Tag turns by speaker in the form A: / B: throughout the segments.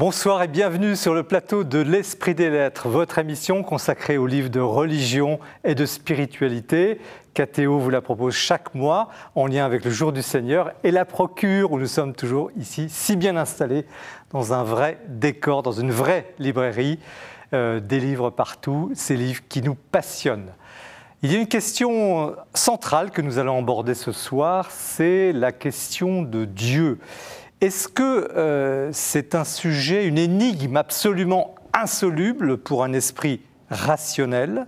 A: Bonsoir et bienvenue sur le plateau de l'Esprit des Lettres, votre émission consacrée aux livres de religion et de spiritualité. KTO vous la propose chaque mois en lien avec le jour du Seigneur et la procure où nous sommes toujours ici, si bien installés dans un vrai décor, dans une vraie librairie, euh, des livres partout, ces livres qui nous passionnent. Il y a une question centrale que nous allons aborder ce soir, c'est la question de Dieu. Est-ce que euh, c'est un sujet, une énigme absolument insoluble pour un esprit rationnel?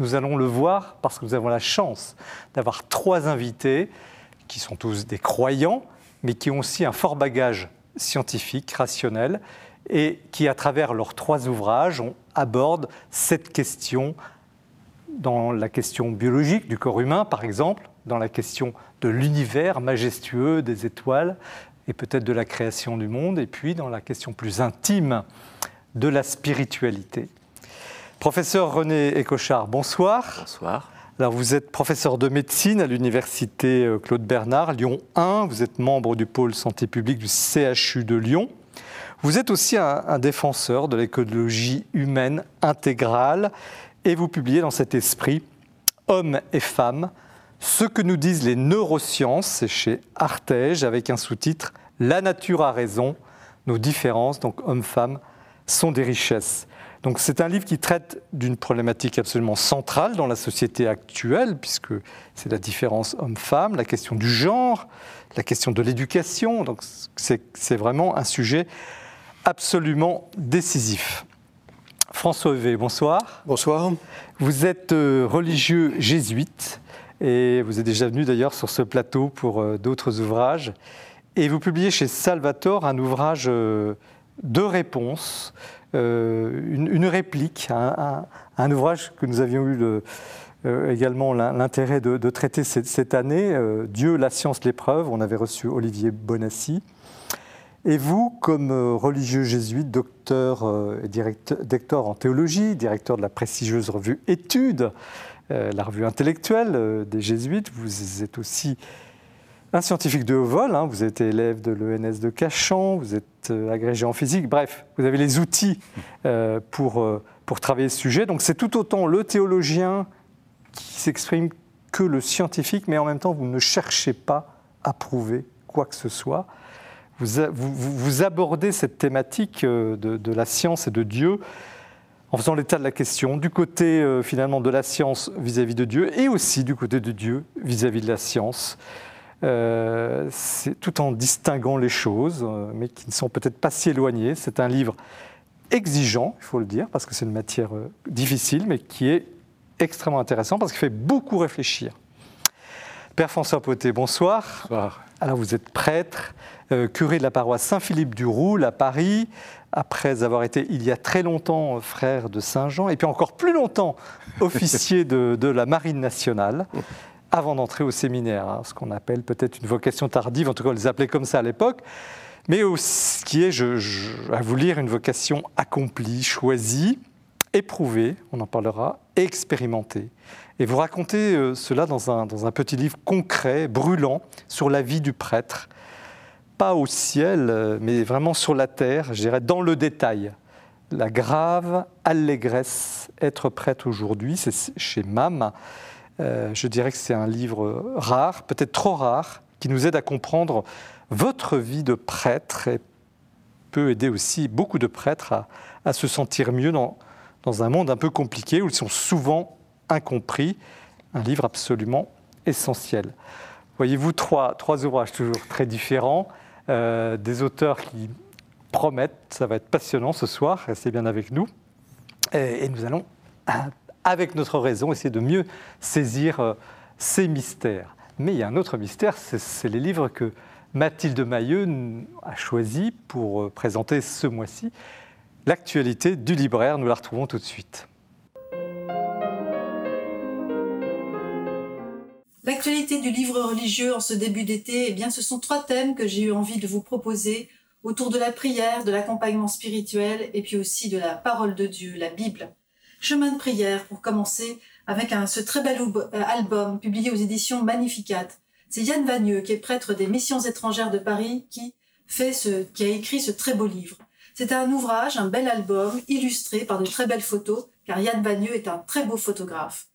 A: Nous allons le voir parce que nous avons la chance d'avoir trois invités qui sont tous des croyants, mais qui ont aussi un fort bagage scientifique, rationnel, et qui, à travers leurs trois ouvrages, abordent cette question dans la question biologique du corps humain, par exemple, dans la question de l'univers majestueux des étoiles, et peut-être de la création du monde, et puis dans la question plus intime de la spiritualité. Professeur René Écochard, bonsoir.
B: Bonsoir.
A: Alors vous êtes professeur de médecine à l'université euh, Claude Bernard, Lyon 1. Vous êtes membre du pôle santé publique du CHU de Lyon. Vous êtes aussi un, un défenseur de l'écologie humaine intégrale et vous publiez dans cet esprit Hommes et femmes, ce que nous disent les neurosciences, c'est chez Artege, avec un sous-titre La nature a raison, nos différences, donc hommes-femmes, sont des richesses. Donc c'est un livre qui traite d'une problématique absolument centrale dans la société actuelle, puisque c'est la différence homme-femme, la question du genre, la question de l'éducation. Donc c'est vraiment un sujet absolument décisif. François Evé, bonsoir.
C: Bonsoir.
A: Vous êtes euh, religieux jésuite et vous êtes déjà venu d'ailleurs sur ce plateau pour euh, d'autres ouvrages. Et vous publiez chez Salvatore un ouvrage euh, de réponse, euh, une, réplique, un, ouvrage que nous avions eu également l'intérêt de, traiter cette, année, Dieu, la science, l'épreuve. On avait reçu Olivier Bonassi. Et vous, comme religieux jésuite, docteur et directeur en théologie, directeur de la prestigieuse revue Études, euh, la revue intellectuelle euh, des jésuites. Vous êtes aussi un scientifique de haut vol. Hein. Vous êtes élève de l'ENS de Cachan, vous êtes euh, agrégé en physique. Bref, vous avez les outils pour, pour travailler ce sujet. Donc c'est tout autant le théologien qui s'exprime que le scientifique, mais en même temps, vous ne cherchez pas à prouver quoi que ce soit. Vous, vous, abordez cette thématique de, la science et de Dieu en faisant l'état de la question du côté euh, finalement de la science vis-à-vis de Dieu et aussi du côté de Dieu vis-à-vis de la science. Euh, tout en distinguant les choses, euh, mais qui ne sont peut-être pas si éloignées. C'est un livre exigeant, il faut le dire, parce que c'est une matière difficile, mais qui est extrêmement intéressant parce qu'il fait beaucoup réfléchir. Père François Poté, bonsoir.
C: Bonsoir.
A: Alors vous êtes prêtre, curé de la paroisse Saint-Philippe du Roule à Paris, après avoir été il y a très longtemps frère de Saint-Jean, et puis encore plus longtemps officier de, la Marine nationale, avant d'entrer au séminaire, hein, ce qu'on appelle peut-être une vocation tardive, en tout cas on les appelait comme ça à l'époque, mais ce qui est, à vous lire, une vocation accomplie, choisie, éprouvée, on en parlera, expérimentée. Et vous racontez euh, cela dans un, dans un petit livre concret, brûlant, sur la vie du prêtre, pas au ciel, euh, mais vraiment sur la terre, je dirais dans le détail. La grave allégresse, être prête aujourd'hui, c'est chez MAM. Euh, je dirais que c'est un livre rare, peut-être trop rare, qui nous aide à comprendre votre vie de prêtre et peut aider aussi beaucoup de prêtres à, se sentir mieux dans, dans un monde un peu compliqué où ils sont souvent incompris. Un livre absolument essentiel. Voyez-vous, trois, trois ouvrages toujours très différents. Euh, des auteurs qui promettent, ça va être passionnant ce soir, restez bien avec nous. Et, nous allons, avec notre raison, essayer de mieux saisir euh, ces mystères. Mais il y a un autre mystère, c'est les livres que Mathilde Mailleux a choisis pour euh, présenter ce mois-ci. L'actualité du libraire, nous la retrouvons tout de suite.
D: L'actualité du livre religieux en ce début d'été, eh bien, ce sont trois thèmes que j'ai eu envie de vous proposer autour de la prière, de l'accompagnement spirituel et puis aussi de la parole de Dieu, la Bible. Chemin de prière pour commencer avec ce très bel euh, album publié aux éditions Magnificat. C'est Yann Vagneux, qui est prêtre des missions étrangères de Paris, qui fait ce, qui a écrit ce très beau livre. C'est un ouvrage, un bel album, illustré par de très belles photos, car Yann Vagneux est un très beau photographe.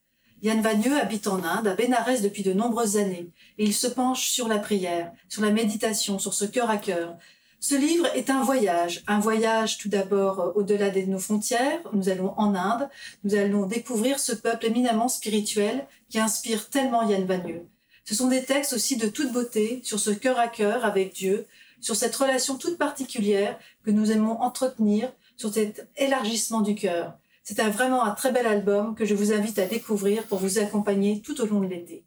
D: Yann Vagneux habite en Inde, à Bénarès depuis de nombreuses années, et il se penche sur la prière, sur la méditation, sur ce cœur à cœur. Ce livre est un voyage, un voyage tout d'abord euh, au-delà de nos frontières. Nous allons en Inde, nous allons découvrir ce peuple éminemment spirituel qui inspire tellement Yann Vagneux. Ce sont des textes aussi de toute beauté sur ce cœur à cœur avec Dieu, sur cette relation toute particulière que nous aimons entretenir, sur cet élargissement du cœur. C'est un, vraiment un très bel album que je vous invite à découvrir pour vous accompagner tout au long de l'été.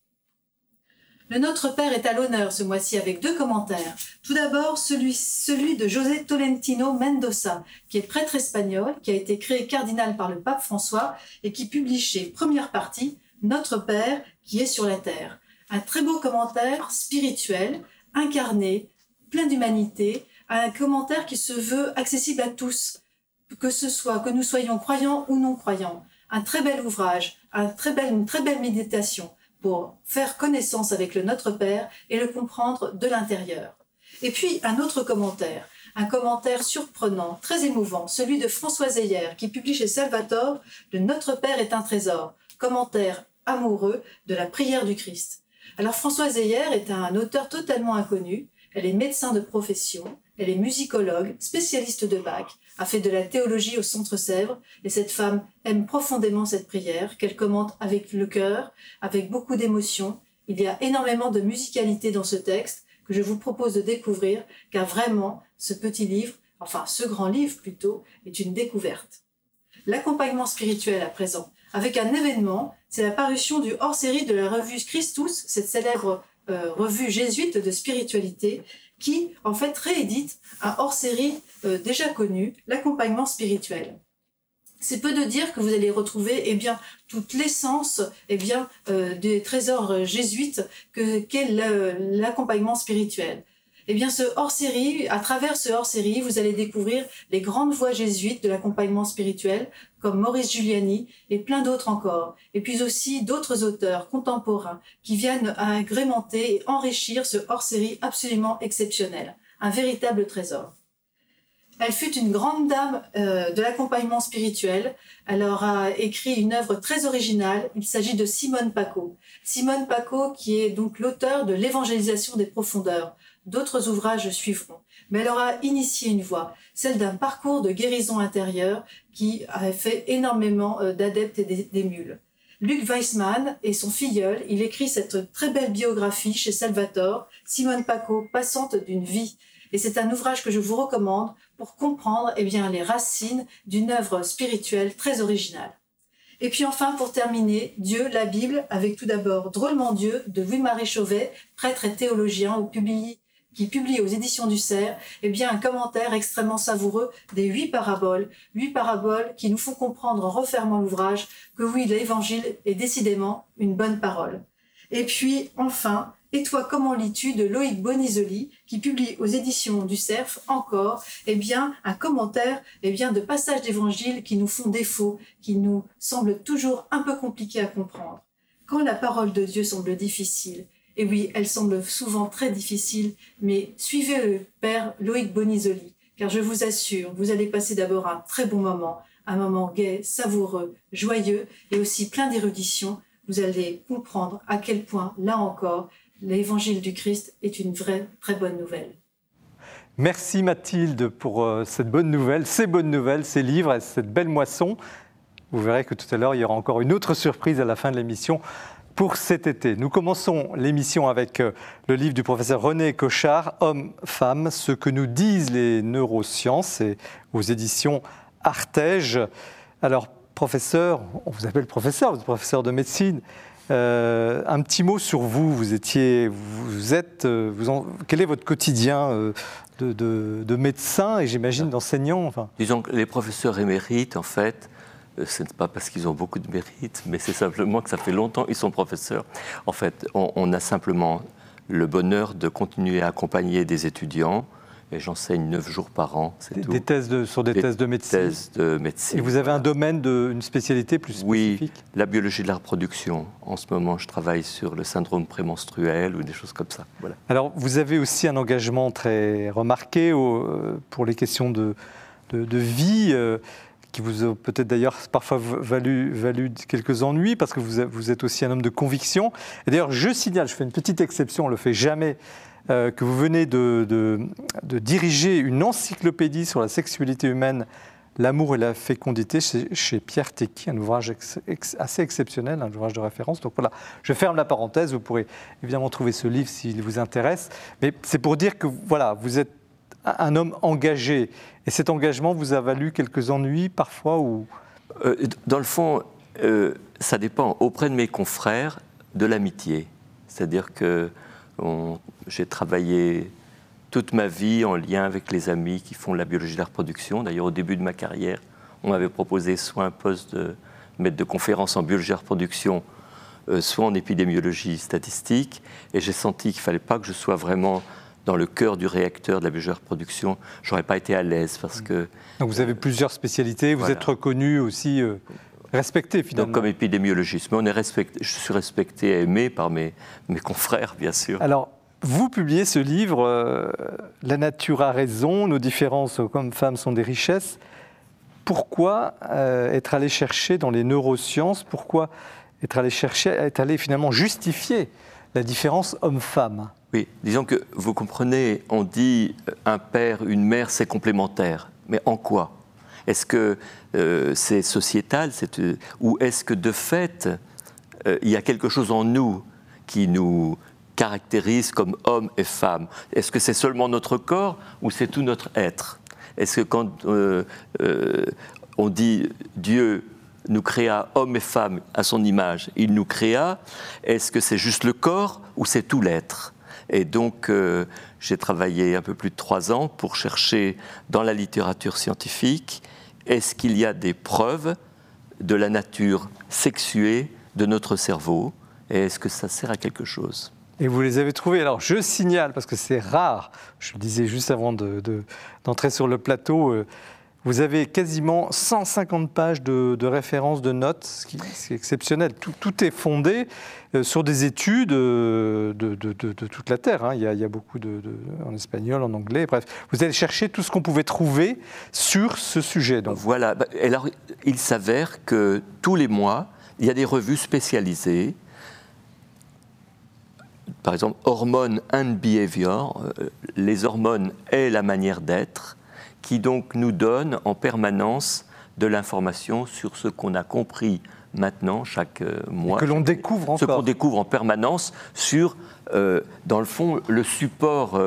D: Le Notre Père est à l'honneur ce mois-ci avec deux commentaires. Tout d'abord, celui, celui de José Tolentino Mendoza, qui est prêtre espagnol, qui a été créé cardinal par le pape François et qui publie chez Première Partie Notre Père qui est sur la terre. Un très beau commentaire spirituel, incarné, plein d'humanité, un commentaire qui se veut accessible à tous, que ce soit que nous soyons croyants ou non croyants. Un très bel ouvrage, très une très belle méditation pour faire connaissance avec le Notre Père et le comprendre de l'intérieur. Et puis un autre commentaire, un commentaire surprenant, très émouvant, celui de François Zeyer qui publie chez Salvatore Le Notre Père est un trésor, commentaire amoureux de la prière du Christ. Alors François Zeyer est un auteur totalement inconnu, elle est médecin de profession, elle est musicologue, spécialiste de Bach, a fait de la théologie au Centre Sèvres, et cette femme aime profondément cette prière, qu'elle commente avec le cœur, avec beaucoup d'émotion. Il y a énormément de musicalité dans ce texte que je vous propose de découvrir, car vraiment, ce petit livre, enfin ce grand livre plutôt, est une découverte. L'accompagnement spirituel à présent, avec un événement, c'est la parution du hors-série de la revue Christus, cette célèbre euh, revue jésuite de spiritualité, qui en fait réédite un hors-série euh, déjà connu, l'accompagnement spirituel. C'est peu de dire que vous allez retrouver eh bien toute l'essence eh bien euh, des trésors jésuites que qu'est l'accompagnement spirituel. Eh bien, ce hors-série, à travers ce hors-série, vous allez découvrir les grandes voies jésuites de l'accompagnement spirituel, comme Maurice Giuliani et plein d'autres encore. Et puis aussi d'autres auteurs contemporains qui viennent agrémenter et enrichir ce hors-série absolument exceptionnel. Un véritable trésor. Elle fut une grande dame euh, de l'accompagnement spirituel. Elle aura écrit une œuvre très originale. Il s'agit de Simone Paco. Simone Paco, qui est donc l'auteur de l'évangélisation des profondeurs. D'autres ouvrages suivront. Mais elle aura initié une voie, celle d'un parcours de guérison intérieure qui a fait énormément euh, d'adeptes et d'émules. Luc Weissmann et son filleul, il écrit cette très belle biographie chez Salvatore, Simone Paco, passante d'une vie. Et c'est un ouvrage que je vous recommande pour comprendre eh bien, les racines d'une œuvre spirituelle très originale. Et puis enfin, pour terminer, Dieu, la Bible, avec tout d'abord Drôlement Dieu de Louis-Marie Chauvet, prêtre et théologien, qui publie aux éditions du Cerf, eh bien, un commentaire extrêmement savoureux des huit paraboles, huit paraboles qui nous font comprendre en refermant l'ouvrage que oui, l'évangile est décidément une bonne parole. Et puis, enfin, Et toi, comment lis-tu de Loïc Bonisoli, qui publie aux éditions du Cerf encore, eh bien, un commentaire, eh bien, de passages d'évangile qui nous font défaut, qui nous semblent toujours un peu compliqués à comprendre. Quand la parole de Dieu semble difficile, et oui, elle semble souvent très difficile, mais suivez le père Loïc Bonisoli, car je vous assure, vous allez passer d'abord un très bon moment, un moment gai, savoureux, joyeux et aussi plein d'érudition. Vous allez comprendre à quel point, là encore, l'évangile du Christ est une vraie, très bonne nouvelle.
A: Merci Mathilde pour euh, cette bonne nouvelle, ces bonnes nouvelles, ces livres et cette belle moisson. Vous verrez que tout à l'heure, il y aura encore une autre surprise à la fin de l'émission pour cet été. Nous commençons l'émission avec euh, le livre du professeur René Cochard, Hommes-Femmes, ce que nous disent les neurosciences, et aux éditions Artege. Alors, professeur, on vous appelle professeur, vous êtes professeur de médecine. Euh, un petit mot sur vous. Vous étiez, vous êtes, euh, vous quel est votre quotidien de, de, médecin et j'imagine d'enseignant enfin?
B: Disons que les professeurs émérites, en fait, euh, ce n'est pas parce qu'ils ont beaucoup de mérite, mais c'est simplement que ça fait longtemps qu'ils sont professeurs. En fait, on, a simplement le bonheur de continuer à accompagner des étudiants. Et j'enseigne neuf jours par an,
A: c'est tout. Des thèses de, sur des, thèses de médecine
B: thèses de médecine.
A: Et vous avez un domaine, de, une spécialité plus spécifique?
B: Oui, la biologie de la reproduction. En ce moment, je travaille sur le syndrome prémenstruel ou des choses comme ça. Voilà.
A: Alors, vous avez aussi un engagement très remarqué au, euh, pour les questions de, de, vie euh, qui vous a peut-être d'ailleurs parfois valu, valu, quelques ennuis, parce que vous, vous, êtes aussi un homme de conviction. Et d'ailleurs, je signale, je fais une petite exception, on ne le fait jamais, euh, que vous venez de, diriger une encyclopédie sur la sexualité humaine L'amour et la fécondité chez, Pierre Tecky, un ouvrage assez exceptionnel, un ouvrage de référence. Donc voilà, je ferme la parenthèse, vous pourrez évidemment trouver ce livre s'il vous intéresse. Mais c'est pour dire que voilà, vous êtes un homme engagé. Et cet engagement vous a valu quelques ennuis parfois ou...
B: Euh, dans le fond, euh, ça dépend auprès de mes confrères de l'amitié. C'est-à-dire que j'ai travaillé toute ma vie en lien avec les amis qui font la biologie de la reproduction. D'ailleurs, au début de ma carrière, on m'avait proposé soit un poste de maître de conférence en biologie de la reproduction, euh, soit en épidémiologie statistique. Et j'ai senti qu'il ne fallait pas que je sois vraiment dans le cœur du réacteur de la biologie de la reproduction. J'aurais pas été à l'aise parce que.
A: Donc vous avez plusieurs spécialités, vous êtes reconnu aussi. Euh, respecté finalement.
B: Donc, comme épidémiologiste, mais on est respecté, je suis respecté et aimé par mes, mes confrères, bien sûr.
A: Alors, vous publiez ce livre, euh, La nature a raison, nos différences comme femmes sont des richesses. Pourquoi euh, être allé chercher dans les neurosciences, pourquoi être allé chercher, être allé finalement justifier la différence homme-femme
B: Oui, disons que vous comprenez, on dit euh, un père, une mère, c'est complémentaire. Mais en quoi? Est-ce que c'est sociétal ou est-ce que de fait, il y a quelque chose en nous qui nous caractérise comme homme et femme. Est-ce que c'est seulement notre corps ou c'est tout notre être? Est-ce que quand euh, euh, on dit Dieu nous créa homme et femme à son image, il nous créa, est-ce que c'est juste le corps ou c'est tout l'être? Et donc, euh, j'ai travaillé un peu plus de trois ans pour chercher dans la littérature scientifique, est-ce qu'il y a des preuves de la nature sexuée de notre cerveau? Et est-ce que ça sert à quelque chose?
A: Et vous les avez trouvés. Alors je signale, parce que c'est rare, je le disais juste avant d'entrer sur le plateau, euh, vous avez quasiment 150 pages de, références, de notes, ce qui est exceptionnel. Tout, est fondé euh, sur des études euh, de, toute la Terre. Hein. Il, y a, beaucoup de, en espagnol, en anglais, bref. Vous allez chercher tout ce qu'on pouvait trouver sur ce sujet.
B: Donc. Voilà. Bah, alors, il s'avère que tous les mois, il y a des revues spécialisées par exemple, hormones and behavior, euh, les hormones et la manière d'être, qui donc nous donnent en permanence de l'information sur ce qu'on a compris maintenant chaque euh, mois.
A: que l'on découvre encore.
B: Ce qu'on découvre en permanence sur, euh, dans le fond, le support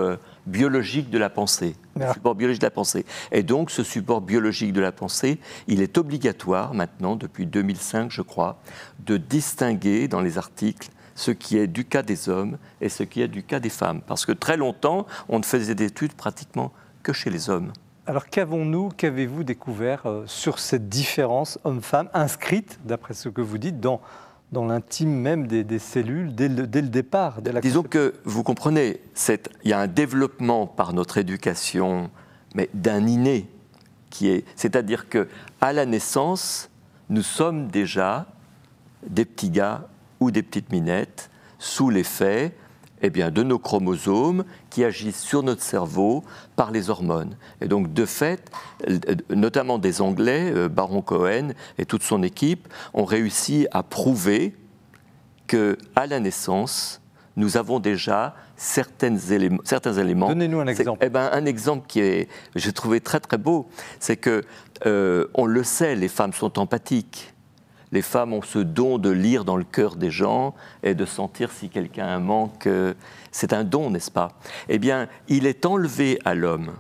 B: biologique de la pensée. Le support biologique de la pensée. Et donc, ce support biologique de la pensée, il est obligatoire maintenant, depuis 2005, je crois, de distinguer dans les articles ce qui est du cas des hommes et ce qui est du cas des femmes. Parce que très longtemps, on ne faisait d'études pratiquement que chez les hommes.
A: Alors qu'avons-nous, qu'avez-vous découvert euh, sur cette différence homme-femme inscrite, d'après ce que vous dites, dans, dans l'intime même des, cellules dès le, dès le, départ
B: la Disons que vous comprenez, il y a un développement par notre éducation, mais d'un inné, qui est, c'est-à-dire que à la naissance, nous sommes déjà des petits gars ou des petites minettes sous l'effet eh bien, de nos chromosomes qui agissent sur notre cerveau par les hormones. Et donc, de fait, notamment des Anglais, euh, Baron Cohen et toute son équipe, ont réussi à prouver que à la naissance, nous avons déjà certains éléments. Certains éléments.
A: Donnez-nous un exemple.
B: Eh ben, un exemple qui est, j'ai trouvé très très beau, c'est que euh, on le sait, les femmes sont empathiques les femmes ont ce don de lire dans le cœur des gens et de sentir si quelqu'un manque. C'est un don, n'est-ce pas? Eh bien, il est enlevé à l'homme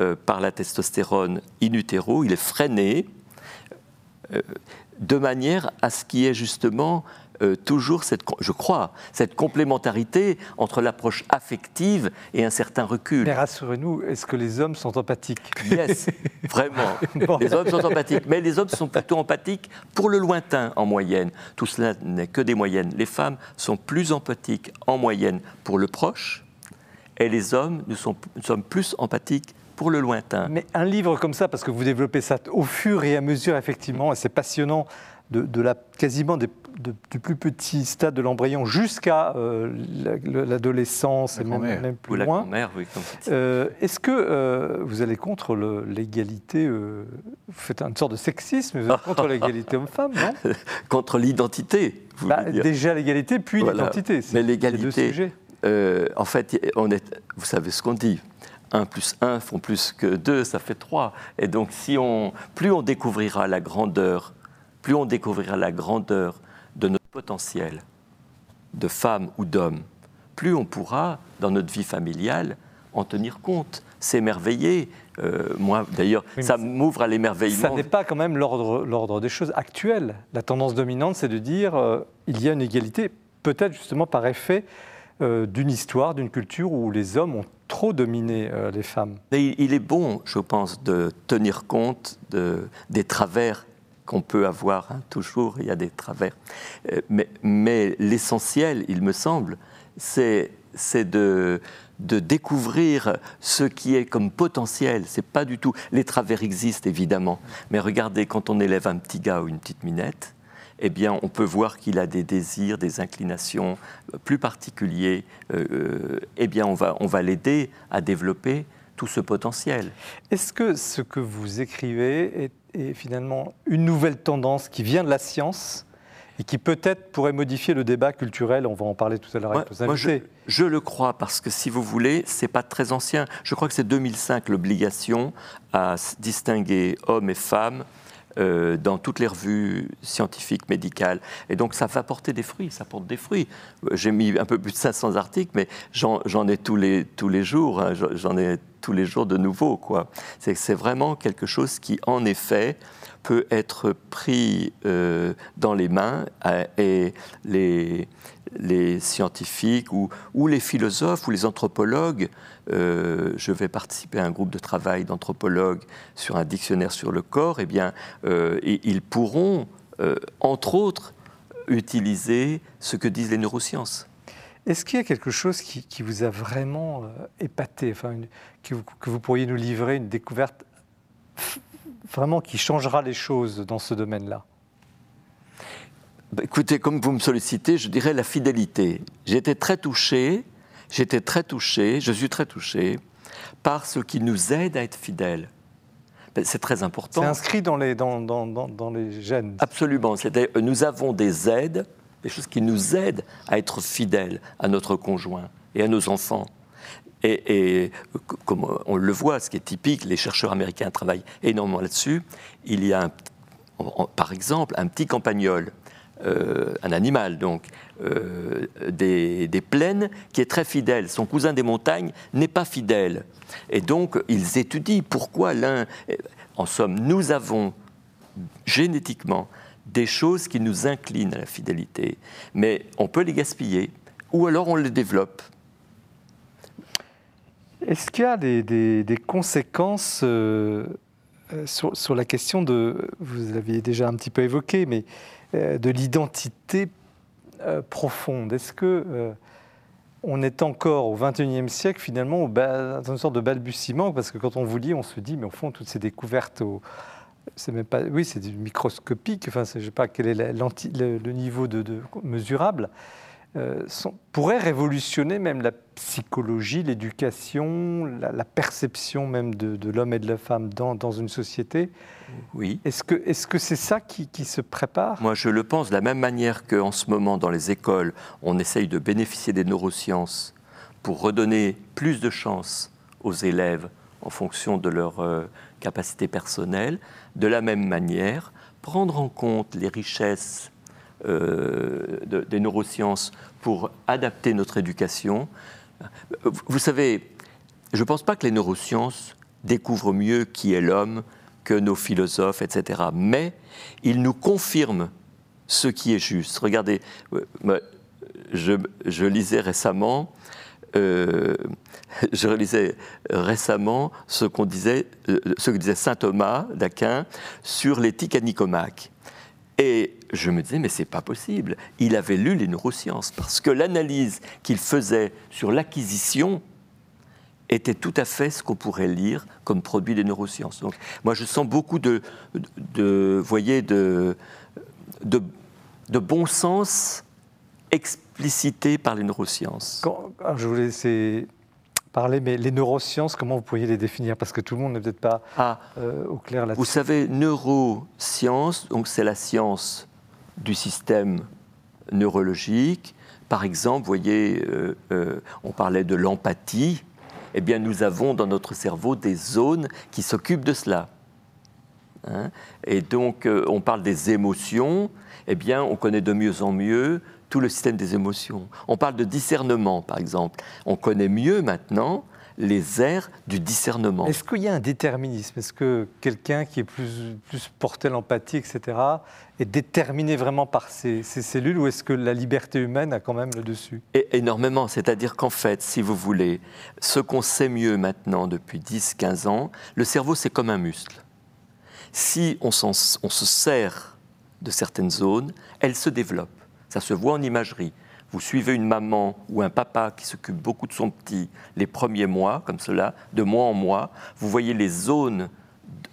B: euh, par la testostérone in utero, il est freiné euh, de manière à ce qui est justement euh, toujours, cette, je crois, cette complémentarité entre l'approche affective et un certain recul.
A: Mais rassurez-nous, est-ce que les hommes sont empathiques?
B: Yes, vraiment. Les hommes sont empathiques, mais les hommes sont plutôt empathiques pour le lointain en moyenne. Tout cela n'est que des moyennes. Les femmes sont plus empathiques en moyenne pour le proche, et les hommes, nous, nous sommes plus empathiques pour le lointain.
A: Mais un livre comme ça, parce que vous développez ça au fur et à mesure, effectivement, et c'est passionnant de, la, quasiment du plus petit stade de l'embryon jusqu'à euh, l'adolescence et même, plus loin.
B: Oui,
A: euh, Est-ce que euh, vous allez contre l'égalité Vous faites une sorte de sexisme, vous êtes contre l'égalité homme-femme, non?
B: Contre l'identité.
A: Bah, déjà l'égalité, puis l'identité.
B: Mais l'égalité. en fait, on est, vous savez ce qu'on dit. 1 plus 1 font plus que 2, ça fait 3. Et donc, si on, plus on découvrira la grandeur plus on découvrira la grandeur de notre potentiel de femme ou d'homme, plus on pourra, dans notre vie familiale, en tenir compte, s'émerveiller. Euh, moi, d'ailleurs, ça m'ouvre à l'émerveillement.
A: Ça n'est pas quand même l'ordre des choses actuelles. La tendance dominante, c'est de dire euh, il y a une égalité, peut-être justement par effet euh, d'une histoire, d'une culture où les hommes ont trop dominé les femmes.
B: Mais il est bon, je pense, de tenir compte de, des travers qu'on peut avoir, hein, toujours, il y a des travers. Euh, mais, mais l'essentiel, il me semble, c'est de, de découvrir ce qui est comme potentiel. C'est pas du tout. Les travers existent évidemment, mais regardez quand on élève un petit gars ou une petite minette, eh bien, on peut voir qu'il a des désirs, des inclinations euh, plus particuliers. Euh, eh bien, on va, on va l'aider à développer tout ce potentiel.
A: Est-ce que ce que vous écrivez est est finalement une nouvelle tendance qui vient de la science et qui peut-être pourrait modifier le débat culturel. On va en parler tout à l'heure avec nos
B: je, le crois parce que si vous voulez, c'est pas très ancien. Je crois que c'est 2005 l'obligation à distinguer hommes et femmes euh, dans toutes les revues scientifiques, médicales. Et donc ça va porter des fruits, ça porte des fruits. J'ai mis un peu plus de 500 articles, mais j'en ai tous les, tous les jours, hein. j'en ai tous les jours de nouveau. C'est vraiment quelque chose qui, en effet, peut être pris euh, dans les mains euh, et les, les scientifiques ou, les philosophes ou les anthropologues. Euh, je vais participer à un groupe de travail d'anthropologues sur un dictionnaire sur le corps. Eh bien, ils pourront, entre autres, utiliser ce que disent les neurosciences.
A: Est-ce qu'il y a quelque chose qui, vous a vraiment épaté, enfin, que, vous, pourriez nous livrer, une découverte vraiment qui changera les choses dans ce domaine-là?
B: Bah, Écoutez, comme vous me sollicitez, je dirais la fidélité. J'étais très touché, j'étais très touché, je suis très touché par ce qui nous aide à être fidèles. Ben, c'est très important.
A: C'est inscrit dans les, dans, dans, dans, les gènes.
B: Absolument. Nous avons des aides, des choses qui nous aident à être fidèles à notre conjoint et à nos enfants. Et, comme on le voit, ce qui est typique, les chercheurs américains travaillent énormément là-dessus. Il y a, par exemple, un petit campagnol, euh, un animal donc, euh, des, plaines, qui est très fidèle. Son cousin des montagnes n'est pas fidèle. Et donc, ils étudient pourquoi l'un. En somme, nous avons génétiquement des choses qui nous inclinent à la fidélité, mais on peut les gaspiller, ou alors on les développe.
A: Est-ce qu'il y a des, conséquences euh, euh, sur, la question de, vous l'aviez déjà un petit peu évoqué, mais euh, de l'identité profonde Est-ce que on est encore au XXIe siècle finalement dans une sorte de balbutiement? Parce que quand on vous lit, on se dit, mais au fond, toutes ces découvertes c'est même pas, oui, c'est microscopique. Enfin, je sais pas quel est le, niveau de mesurable. Euh, pourrait révolutionner même la psychologie, l'éducation, la, perception même de, l'homme et de la femme dans, dans une société.
B: Oui.
A: Est-ce que c'est -ce c'est ça qui, qui, se prépare?
B: Moi, je le pense de la même manière qu'en ce moment, dans les écoles, on essaye de bénéficier des neurosciences pour redonner plus de chance aux élèves en fonction de leur euh, capacité personnelle. De la même manière, prendre en compte les richesses euh, des neurosciences pour adapter notre éducation. Vous savez, je ne pense pas que les neurosciences découvrent mieux qui est l'homme que nos philosophes, etc. Mais ils nous confirment ce qui est juste. Regardez, euh, je, lisais récemment, euh, je relisais récemment ce qu'on disait, ce que disait saint Thomas d'Aquin sur l'éthique à Nicomaque. Et je me disais, mais c'est pas possible. Il avait lu les neurosciences, parce que l'analyse qu'il faisait sur l'acquisition était tout à fait ce qu'on pourrait lire comme produit des neurosciences. Donc, moi, je sens beaucoup de, de voyez, de, de, de bon sens explicité par les neurosciences.
A: Quand- je voulais laisser parler, mais les neurosciences, comment vous pourriez les définir? Parce que tout le monde n'est peut-être pas
B: Ah,
A: euh, au clair
B: Vous
A: là-dessus.
B: savez, neurosciences, donc c'est la science du système neurologique. Par exemple, vous voyez, euh, euh, on parlait de l'empathie. Eh bien, nous avons dans notre cerveau des zones qui s'occupent de cela. Hein Et donc, euh, on parle des émotions. Eh bien, on connaît de mieux en mieux tout le système des émotions. On parle de discernement, par exemple. On connaît mieux maintenant les aires du discernement.
A: Est-ce qu'il y a un déterminisme? Est-ce que quelqu'un qui est plus, plus porté à l'empathie, etc., est déterminé vraiment par ses, ses cellules ou est-ce que la liberté humaine a quand même le dessus?
B: É- Énormément. C'est-à-dire qu'en fait, si vous voulez, ce qu'on sait mieux maintenant depuis 10-15 ans, le cerveau, c'est comme un muscle. Si on se sert de certaines zones, elles se développent. Ça se voit en imagerie. Vous suivez une maman ou un papa qui s'occupe beaucoup de son petit les premiers mois, comme cela, de mois en mois, vous voyez les zones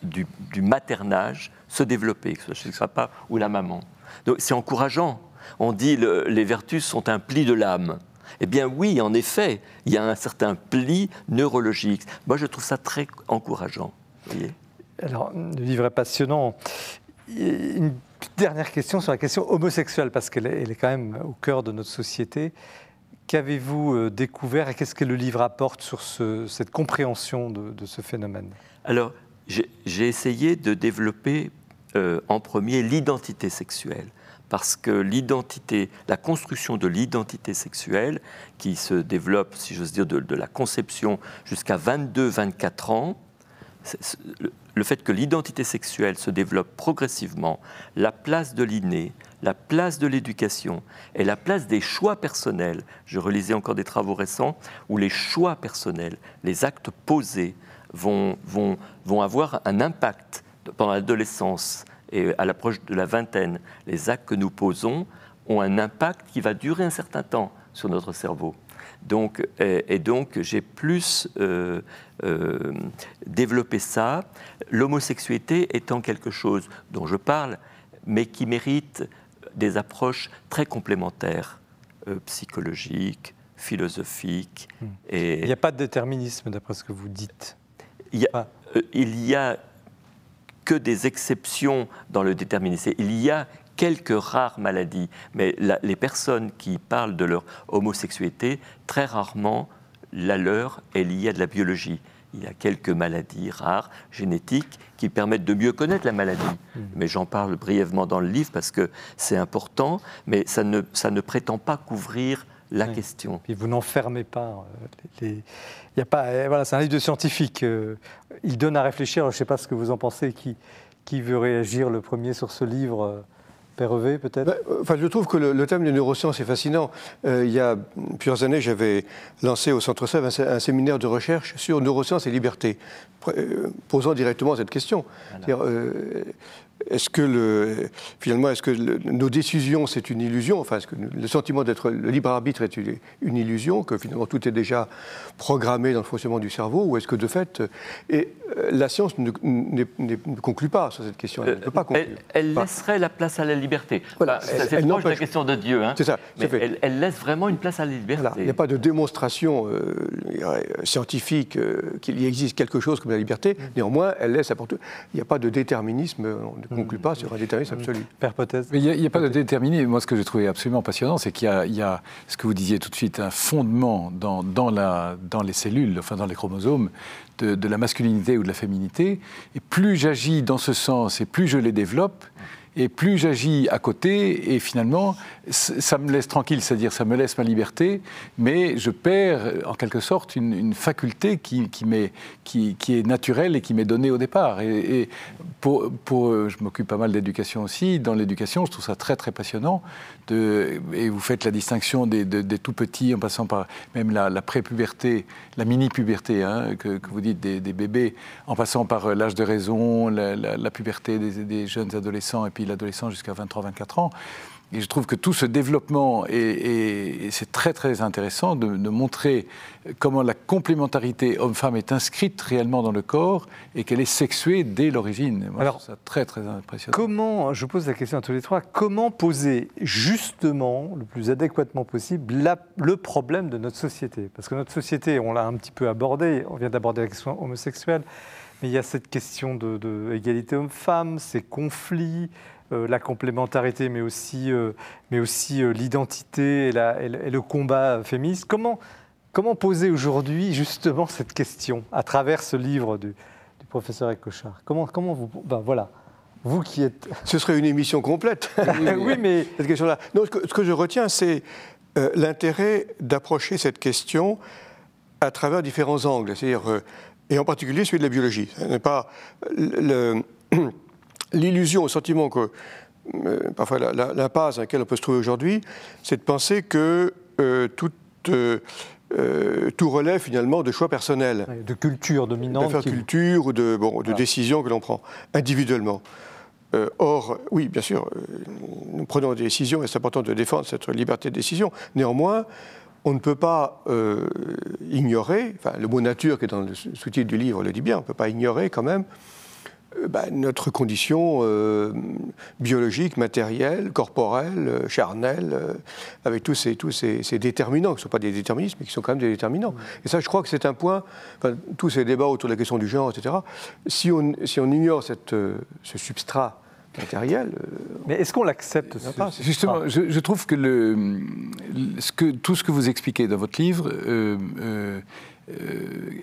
B: du, maternage se développer, que ce soit chez le papa ou la maman. Donc c'est encourageant. On dit le- les vertus sont un pli de l'âme. Eh bien oui, en effet, il y a un certain pli neurologique. Moi, je trouve ça très encourageant. voyez.
A: Alors, le livre est passionnant. Une dernière question sur la question homosexuelle, parce qu'elle est, quand même au cœur de notre société. Qu'avez-vous euh, découvert et qu'est-ce que le livre apporte sur ce- cette compréhension de, ce phénomène?
B: Alors, j'ai essayé de développer euh, en premier l'identité sexuelle. Parce que l'identité, la construction de l'identité sexuelle, qui se développe, si j'ose dire, de, la conception jusqu'à 22-24 ans, le- fait que l'identité sexuelle se développe progressivement, la place de l'inné, la place de l'éducation et la place des choix personnels. Je relisais encore des travaux récents où les choix personnels, les actes posés, vont, vont, vont avoir un impact pendant l'adolescence et à l'approche de la vingtaine. Les actes que nous posons ont un impact qui va durer un certain temps sur notre cerveau. Donc, et, et donc, j'ai plus euh, euh, développé ça, l'homosexualité étant quelque chose dont je parle, mais qui mérite des approches très complémentaires, euh, psychologiques, philosophiques. Et
A: Il n'y a pas de déterminisme, d'après ce que vous dites.
B: il y a,
A: Ah.
B: il y a que des exceptions dans le déterminisme. Il y a quelques rares maladies, mais la- les personnes qui parlent de leur homosexualité, très rarement, la leur est liée à de la biologie. Il y a quelques maladies rares, génétiques, qui permettent de mieux connaître la maladie. Mais j'en parle brièvement dans le livre parce que c'est important, mais ça ne, ça ne prétend pas couvrir la
A: Oui.
B: question.
A: Puis vous n'enfermez pas. euh, les- y a pas. euh, Voilà, c'est un livre de scientifique. euh, Il donne à réfléchir. Je ne sais pas ce que vous en pensez. Qui, qui veut réagir le premier sur ce livre euh, Père Hervé, peut-être?
C: Ben, euh, Enfin, je trouve que le, le thème des neurosciences est fascinant. Euh, il y a plusieurs années, j'avais lancé au Centre Sèvres un, sé- un séminaire de recherche sur neurosciences et liberté, euh, posant directement cette question. Est-ce que le, finalement, est-ce que le- nos décisions c'est une illusion? Enfin, est-ce que le sentiment d'être le libre arbitre est une, une illusion que finalement tout est déjà programmé dans le fonctionnement du cerveau Ou est-ce que de fait, euh, et euh, la science ne, conclut pas sur cette question. Elle ne peut pas conclure.
B: Euh, elle, elle laisserait la place à la liberté.
C: Voilà,
B: c'est proche de la question de Dieu. hein.
C: C'est ça,
B: Mais
C: à
B: elle, elle laisse vraiment une place à la liberté.
C: Voilà, Il n'y a pas de démonstration euh, scientifique euh, qu'il y existe quelque chose comme la liberté. Néanmoins, elle laisse apporter. Il n'y a pas de déterminisme. On ne conclut pas sur un déterminisme absolu.
E: Mais il n'y a, pas de déterminé. Moi, ce que j'ai trouvé absolument passionnant, c'est qu'il y, a- il y a, ce que vous disiez tout de suite, un fondement dans, dans, la, dans les cellules, enfin dans les chromosomes, de, de la masculinité ou de la féminité. Et plus j'agis dans ce sens et plus je les développe, et plus j'agis à côté, et finalement, ça me laisse tranquille, c'est-à-dire ça me laisse ma liberté, mais je perds en quelque sorte une, faculté qui, qui, m'est- qui, qui est naturelle et qui m'est donnée au départ. Et, pour, je m'occupe pas mal d'éducation aussi. Dans l'éducation, je trouve ça très très passionnant. Et vous faites la distinction des, tout petits, en passant par même la, la pré-puberté, la mini-puberté, hein, que, vous dites des, bébés, en passant par euh, l'âge de raison, la, puberté des, des jeunes adolescents et puis l'adolescence jusqu'à 23-24 ans. Et je trouve que tout ce développement, et, c'est très très intéressant de, montrer comment la complémentarité homme-femme est inscrite réellement dans le corps et qu'elle est sexuée dès l'origine. Alors, ça très très impressionnant.
A: Comment, je pose la question à tous les trois, comment poser justement, le plus adéquatement possible, le problème de notre société? Parce que notre société, on l'a un petit peu abordé, on vient d'aborder la question homosexuelle, mais il y a cette question d'égalité de, homme-femme, ces conflits, la complémentarité, mais aussi, euh, mais aussi euh, l'identité et, le combat féministe. Comment, comment poser aujourd'hui justement cette question à travers ce livre du, professeur Ecochard? Comment, comment vous... Ben voilà. Vous qui êtes...
C: Ce serait une émission complète.
A: oui, mais...
C: Cette question-là. Non, ce que, je retiens, c'est l'intérêt d'approcher cette question à travers différents angles. C'est-à-dire, et en particulier celui de la biologie. Ce n'est pas le l'illusion, le sentiment que, euh, parfois l'impasse dans laquelle on peut se trouver aujourd'hui, c'est de penser que euh, tout, euh, tout relève finalement de choix personnels.
A: De culture dominante.
C: De culture ou de, bon, de décisions que l'on prend individuellement. or, oui, bien sûr, nous prenons des décisions et c'est important de défendre cette liberté de décision. Néanmoins, on ne peut pas ignorer, enfin, le mot nature qui est dans le sous-titre du livre le dit bien, on ne peut pas ignorer quand même bah, notre condition euh, biologique, matérielle, corporelle, euh, charnelle, avec tous ces, tous ces, déterminants, qui ne sont pas des déterminismes, mais qui sont quand même des déterminants. Et ça, je crois que c'est un point, tous ces débats autour de la question du genre, etc., si on, si on ignore cette, ce substrat matériel...
A: mais est-ce qu'on l'accepte
E: Justement, je, trouve que, le, ce que tout ce que vous expliquez dans votre livre euh,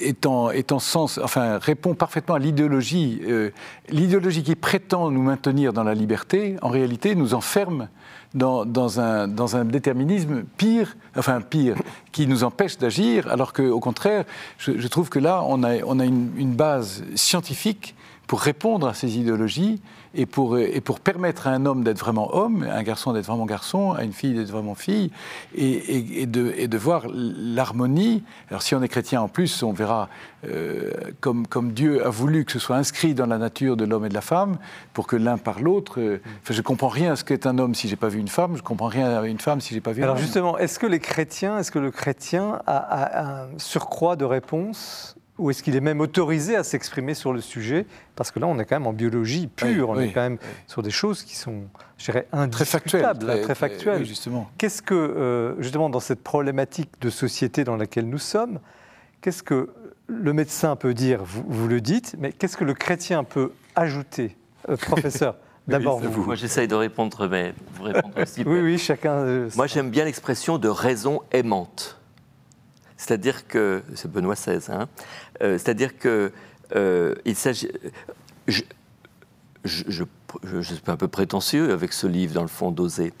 E: est, en, sens, enfin, répond parfaitement à l'idéologie. Euh, l'idéologie qui prétend nous maintenir dans la liberté, en réalité, nous enferme dans, dans, un, dans un, déterminisme pire, enfin pire, qui nous empêche d'agir, alors qu'au contraire, je, trouve que là, on a, on a une base scientifique pour répondre à ces idéologies et pour, et pour permettre à un homme d'être vraiment homme, à un garçon d'être vraiment garçon, à une fille d'être vraiment fille, et, et, de, et de, voir l'harmonie. Alors si on est chrétien en plus, on verra euh, comme, comme, Dieu a voulu que ce soit inscrit dans la nature de l'homme et de la femme, pour que l'un par l'autre... Euh, enfin, je ne comprends rien à ce qu'est un homme si j'ai pas vu une femme, je ne comprends rien à une femme si j'ai pas vu
A: Alors
E: un
A: justement, est-ce que les chrétiens, est-ce que le chrétien a, a un surcroît de réponse ou est-ce qu'il est même autorisé à s'exprimer sur le sujet? Parce que là, on est quand même en biologie pure, on est quand même sur des choses qui sont, je dirais, indiscutables, très factuelles. Très,
E: justement.
A: Qu'est-ce que, euh, justement, dans cette problématique de société dans laquelle nous sommes, qu'est-ce que le médecin peut dire? Vous, le dites, mais qu'est-ce que le chrétien peut ajouter? Euh, Professeur D'abord vous.
B: Moi, j'essaye de répondre, mais vous répondre aussi.
A: oui, oui, chacun. Euh,
B: Moi, j'aime bien l'expression de raison aimante. C'est-à-dire que, c'est Benoît XVI, hein, euh, c'est-à-dire que euh, il s'agit. Je, suis un peu prétentieux avec ce livre, dans le fond, d'oser.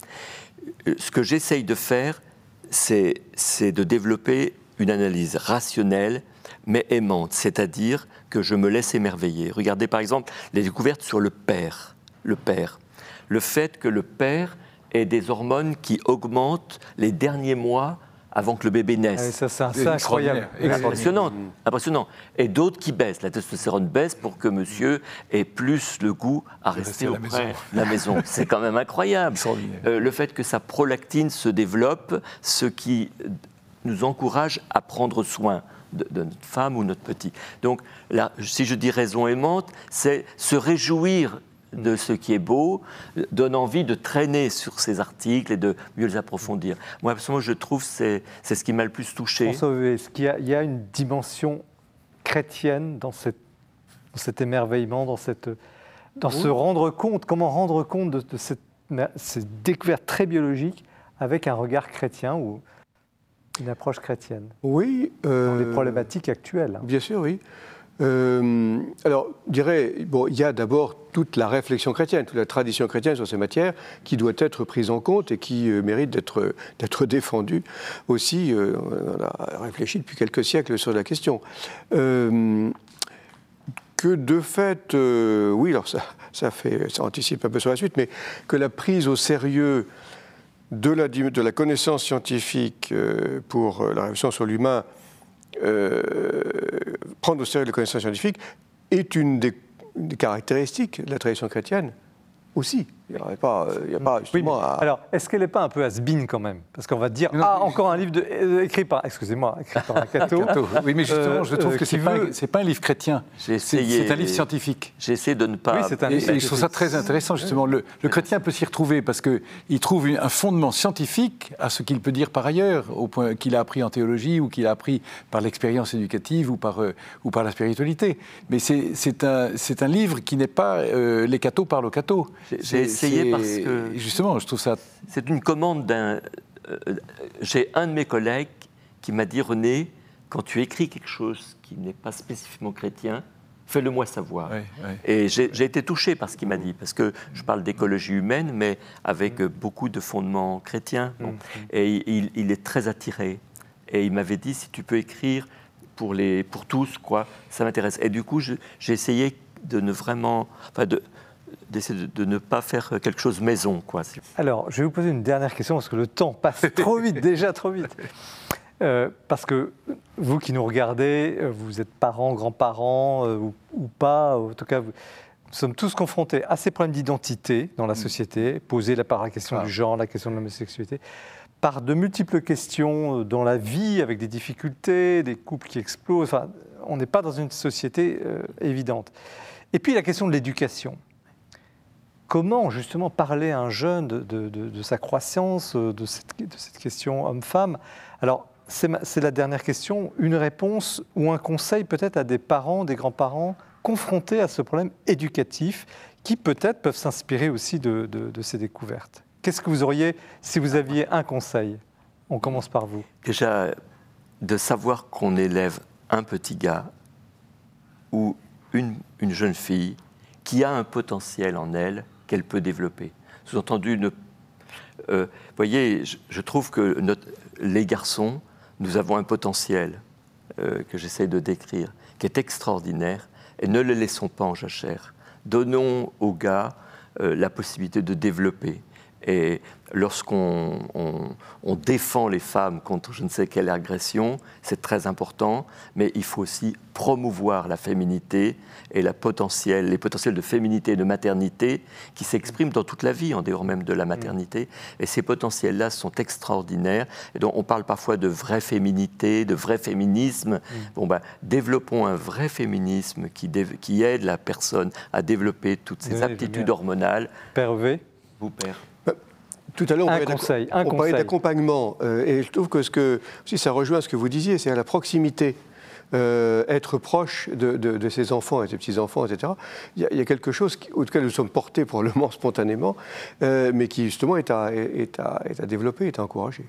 B: Ce que j'essaye de faire, c'est de développer une analyse rationnelle, mais aimante, c'est-à-dire que je me laisse émerveiller. Regardez par exemple les découvertes sur le père. Le père. Le fait que le père ait des hormones qui augmentent les derniers mois avant que le bébé naisse.
A: Ah, ça, c'est incroyable.
B: Impressionnant, impressionnant. Et d'autres qui baissent. La testostérone baisse pour que monsieur ait plus le goût à rester auprès de la maison. C'est quand même incroyable. Euh, le fait que sa prolactine se développe, ce qui nous encourage à prendre soin de, de, notre femme ou notre petit. Donc, là, si je dis raison aimante, c'est se réjouir de ce qui est beau donne envie de traîner sur ces articles et de mieux les approfondir. Moi, personnellement, je trouve que c'est ce qui m'a le plus touché.
A: est-ce qu'il y, a une dimension chrétienne dans, cette, cet émerveillement, dans, cette, dans ce rendre compte Comment rendre compte de, cette, cette, découverte très biologique avec un regard chrétien ou une approche chrétienne
C: Oui.
A: Euh, dans les problématiques actuelles.
C: Bien sûr, oui. Euh, alors, je dirais, bon, il y a d'abord toute la réflexion chrétienne, toute la tradition chrétienne sur ces matières qui doit être prise en compte et qui euh, mérite d'être, défendue aussi. Euh, on a réfléchi depuis quelques siècles sur la question. que de fait, oui, alors ça, fait, ça anticipe un peu sur la suite, mais que la prise au sérieux de la, connaissance scientifique pour la réflexion sur l'humain prendre au sérieux les connaissances scientifiques est une des, caractéristiques de la tradition chrétienne aussi. Il n'y aurait pas, euh, il y a pas
A: Oui,
C: justement
A: mais
C: à-
A: alors, est-ce qu'elle n'est pas un peu has-been quand même? Parce qu'on va dire,
E: Non,
A: ah,
E: mais-
A: encore un livre de- euh, écrit par, excusez-moi, écrit par un.
E: Cato. Oui, mais justement,
A: Euh,
E: je trouve
A: euh,
E: que
A: qui
E: c'est pas,
A: veut-
E: c'est pas un livre chrétien.
B: J'ai
E: C'est
B: essayé.
E: c'est un livre scientifique.
B: J'ai essayé de ne pas.
A: Oui, c'est un livre
E: et je trouve ça très intéressant, justement. Le, le chrétien peut s'y retrouver parce qu'il trouve une- un fondement scientifique à ce qu'il peut dire par ailleurs, au point qu'il a appris en théologie ou qu'il a appris par l'expérience éducative ou par, euh, ou par la spiritualité. Mais c'est c'est un, c'est un livre qui n'est pas euh, les cathos parlent aux cathos. C'est-
B: parce que-
E: Justement, je trouve ça.
B: C'est une commande d'un. euh, J'ai un de mes collègues qui m'a dit René, quand tu écris quelque chose qui n'est pas spécifiquement chrétien, fais-le moi savoir. Et j'ai été touché par ce qu'il m'a dit, parce que je parle d'écologie humaine, mais avec euh, beaucoup de fondements chrétiens. Bon. Et il, il est très attiré. Et il m'avait dit, si tu peux écrire pour, les, pour tous, quoi, ça m'intéresse. Et du coup, j'ai essayé de ne vraiment... Enfin, de, d'essayer de, de ne pas faire quelque chose maison, quoi.
A: Alors, je vais vous poser une dernière question parce que le temps passe trop vite, déjà trop vite. Euh, parce que vous qui nous regardez, euh, vous êtes parents, grands-parents euh, ou, ou pas, en tout cas, vous- nous sommes tous confrontés à ces problèmes d'identité dans la société, posés par la question
E: Ah.
A: du genre, la question de l'homosexualité, par de multiples questions dans la vie, avec des difficultés, des couples qui explosent. Enfin, on n'est pas dans une société euh, évidente. Et puis la question de l'éducation comment justement parler à un jeune de, sa croissance, euh, de cette, question homme-femme? Alors, c'est la dernière question. Une réponse ou un conseil peut-être à des parents, des grands-parents confrontés à ce problème éducatif qui peut-être peuvent s'inspirer aussi de, ces découvertes? Qu'est-ce que vous auriez si vous aviez un conseil? On commence par vous.
B: Déjà, de savoir qu'on élève un petit gars ou une jeune fille qui a un potentiel en elle qu'elle peut développer. Sous-entendu, ne- euh, vous voyez, je, trouve que les garçons, nous avons un potentiel euh, que j'essaie de décrire, qui est extraordinaire, et ne le laissons pas en jachère. Donnons aux gars euh, la possibilité de développer. Et lorsqu'on on, on défend les femmes contre je ne sais quelle agression, c'est très important, mais il faut aussi promouvoir la féminité et la les potentiels de féminité et de maternité qui s'expriment dans toute la vie, en dehors même de la maternité. Et ces potentiels-là sont extraordinaires. Et donc on parle parfois de vraie féminité, de vrai féminisme. Bon, ben, développons un vrai féminisme qui, aide la personne à développer toutes ses aptitudes hormonales.
A: Père Evé
B: Vous, père
C: Tout à l'heure, on
A: Un conseil, un
C: on parlait d'accompagnement. euh, et je trouve que, ce que si ça rejoint ce que vous disiez, c'est à la proximité. euh, être proche de, de- de ses enfants et ses petits-enfants, etc. Il y, a, il y a quelque chose qui- auquel nous sommes portés probablement spontanément, euh, mais qui justement est à, est, à, est à développer, est à encourager.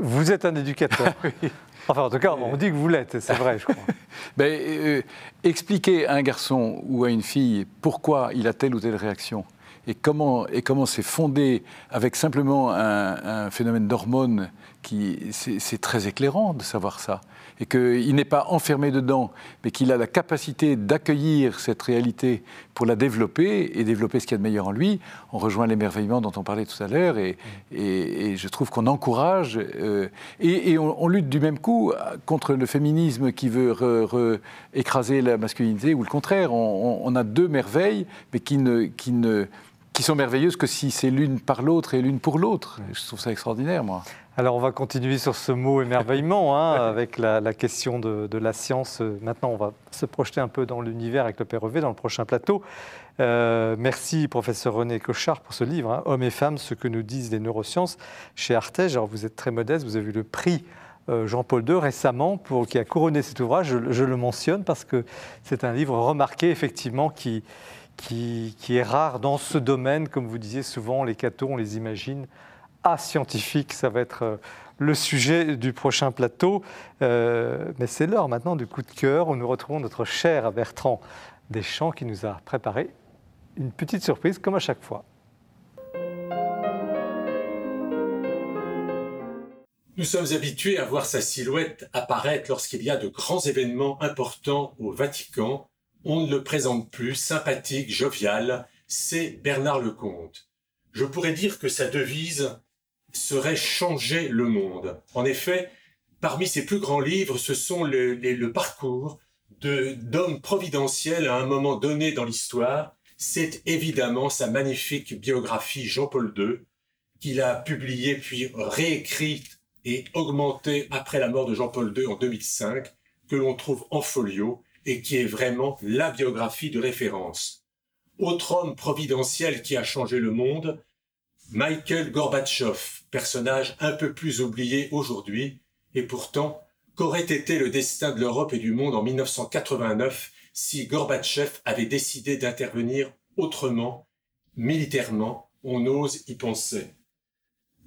A: Vous êtes un éducateur. Enfin, en tout cas, on dit que vous l'êtes, c'est vrai, je crois.
E: Ben, euh, expliquer à un garçon ou à une fille pourquoi il a telle ou telle réaction et comment c'est fondé avec simplement un, phénomène d'hormones qui c'est très éclairant de savoir ça et qu'il n'est pas enfermé dedans mais qu'il a la capacité d'accueillir cette réalité pour la développer et développer ce qu'il y a de meilleur en lui on rejoint l'émerveillement dont on parlait tout à l'heure et, je trouve qu'on encourage euh, et, on, lutte du même coup contre le féminisme qui veut écraser la masculinité ou le contraire. On, a deux merveilles, mais qui, ne, qui sont merveilleuses que si c'est l'une par l'autre et l'une pour l'autre. Je trouve ça extraordinaire, moi.
A: Alors on va continuer sur ce mot émerveillement, hein, avec la, la question de, de la science. Maintenant, on va se projeter un peu dans l'univers avec le Père Evé dans le prochain plateau. Euh, merci, professeur René Cochard, pour ce livre, hein, Hommes et femmes, ce que nous disent les neurosciences, chez Artege. Alors vous êtes très modeste, vous avez eu le prix euh, Jean-Paul II récemment, pour, qui a couronné cet ouvrage. Je, je le mentionne parce que c'est un livre remarqué, effectivement, qui, qui, est rare dans ce domaine. Comme vous disiez souvent, les cathos, on les imagine ascientifiques. Ça va être euh, le sujet du prochain plateau. Euh, mais c'est l'heure maintenant du coup de cœur où nous retrouvons notre cher Bertrand Deschamps qui nous a préparé une petite surprise, comme à chaque fois.
F: Nous sommes habitués à voir sa silhouette apparaître lorsqu'il y a de grands événements importants au Vatican. On ne le présente plus, sympathique, jovial, c'est Bernard Lecomte. Je pourrais dire que sa devise serait changer le monde. En effet, parmi ses plus grands livres, ce sont le, les- le parcours d'hommes providentiels à un moment donné dans l'histoire. c'est évidemment sa magnifique biographie Jean-Paul II, qu'il a publiée puis réécrite et augmentée après la mort de Jean-Paul II en 2005, que l'on trouve en folio et qui est vraiment la biographie de référence. Autre homme providentiel qui a changé le monde, Michael Gorbatchev, personnage un peu plus oublié aujourd'hui, et pourtant, qu'aurait été le destin de l'Europe et du monde en 1989 si Gorbatchev avait décidé d'intervenir autrement, militairement, on ose y penser.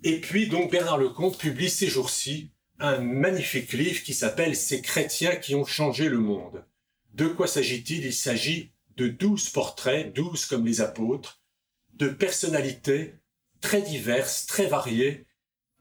F: Et puis donc Bernard Lecomte publie ces jours-ci un magnifique livre qui s'appelle Ces chrétiens qui ont changé le monde. De quoi s'agit-il? Il s'agit de douze portraits, douze comme les apôtres, de personnalités très diverses, très variées,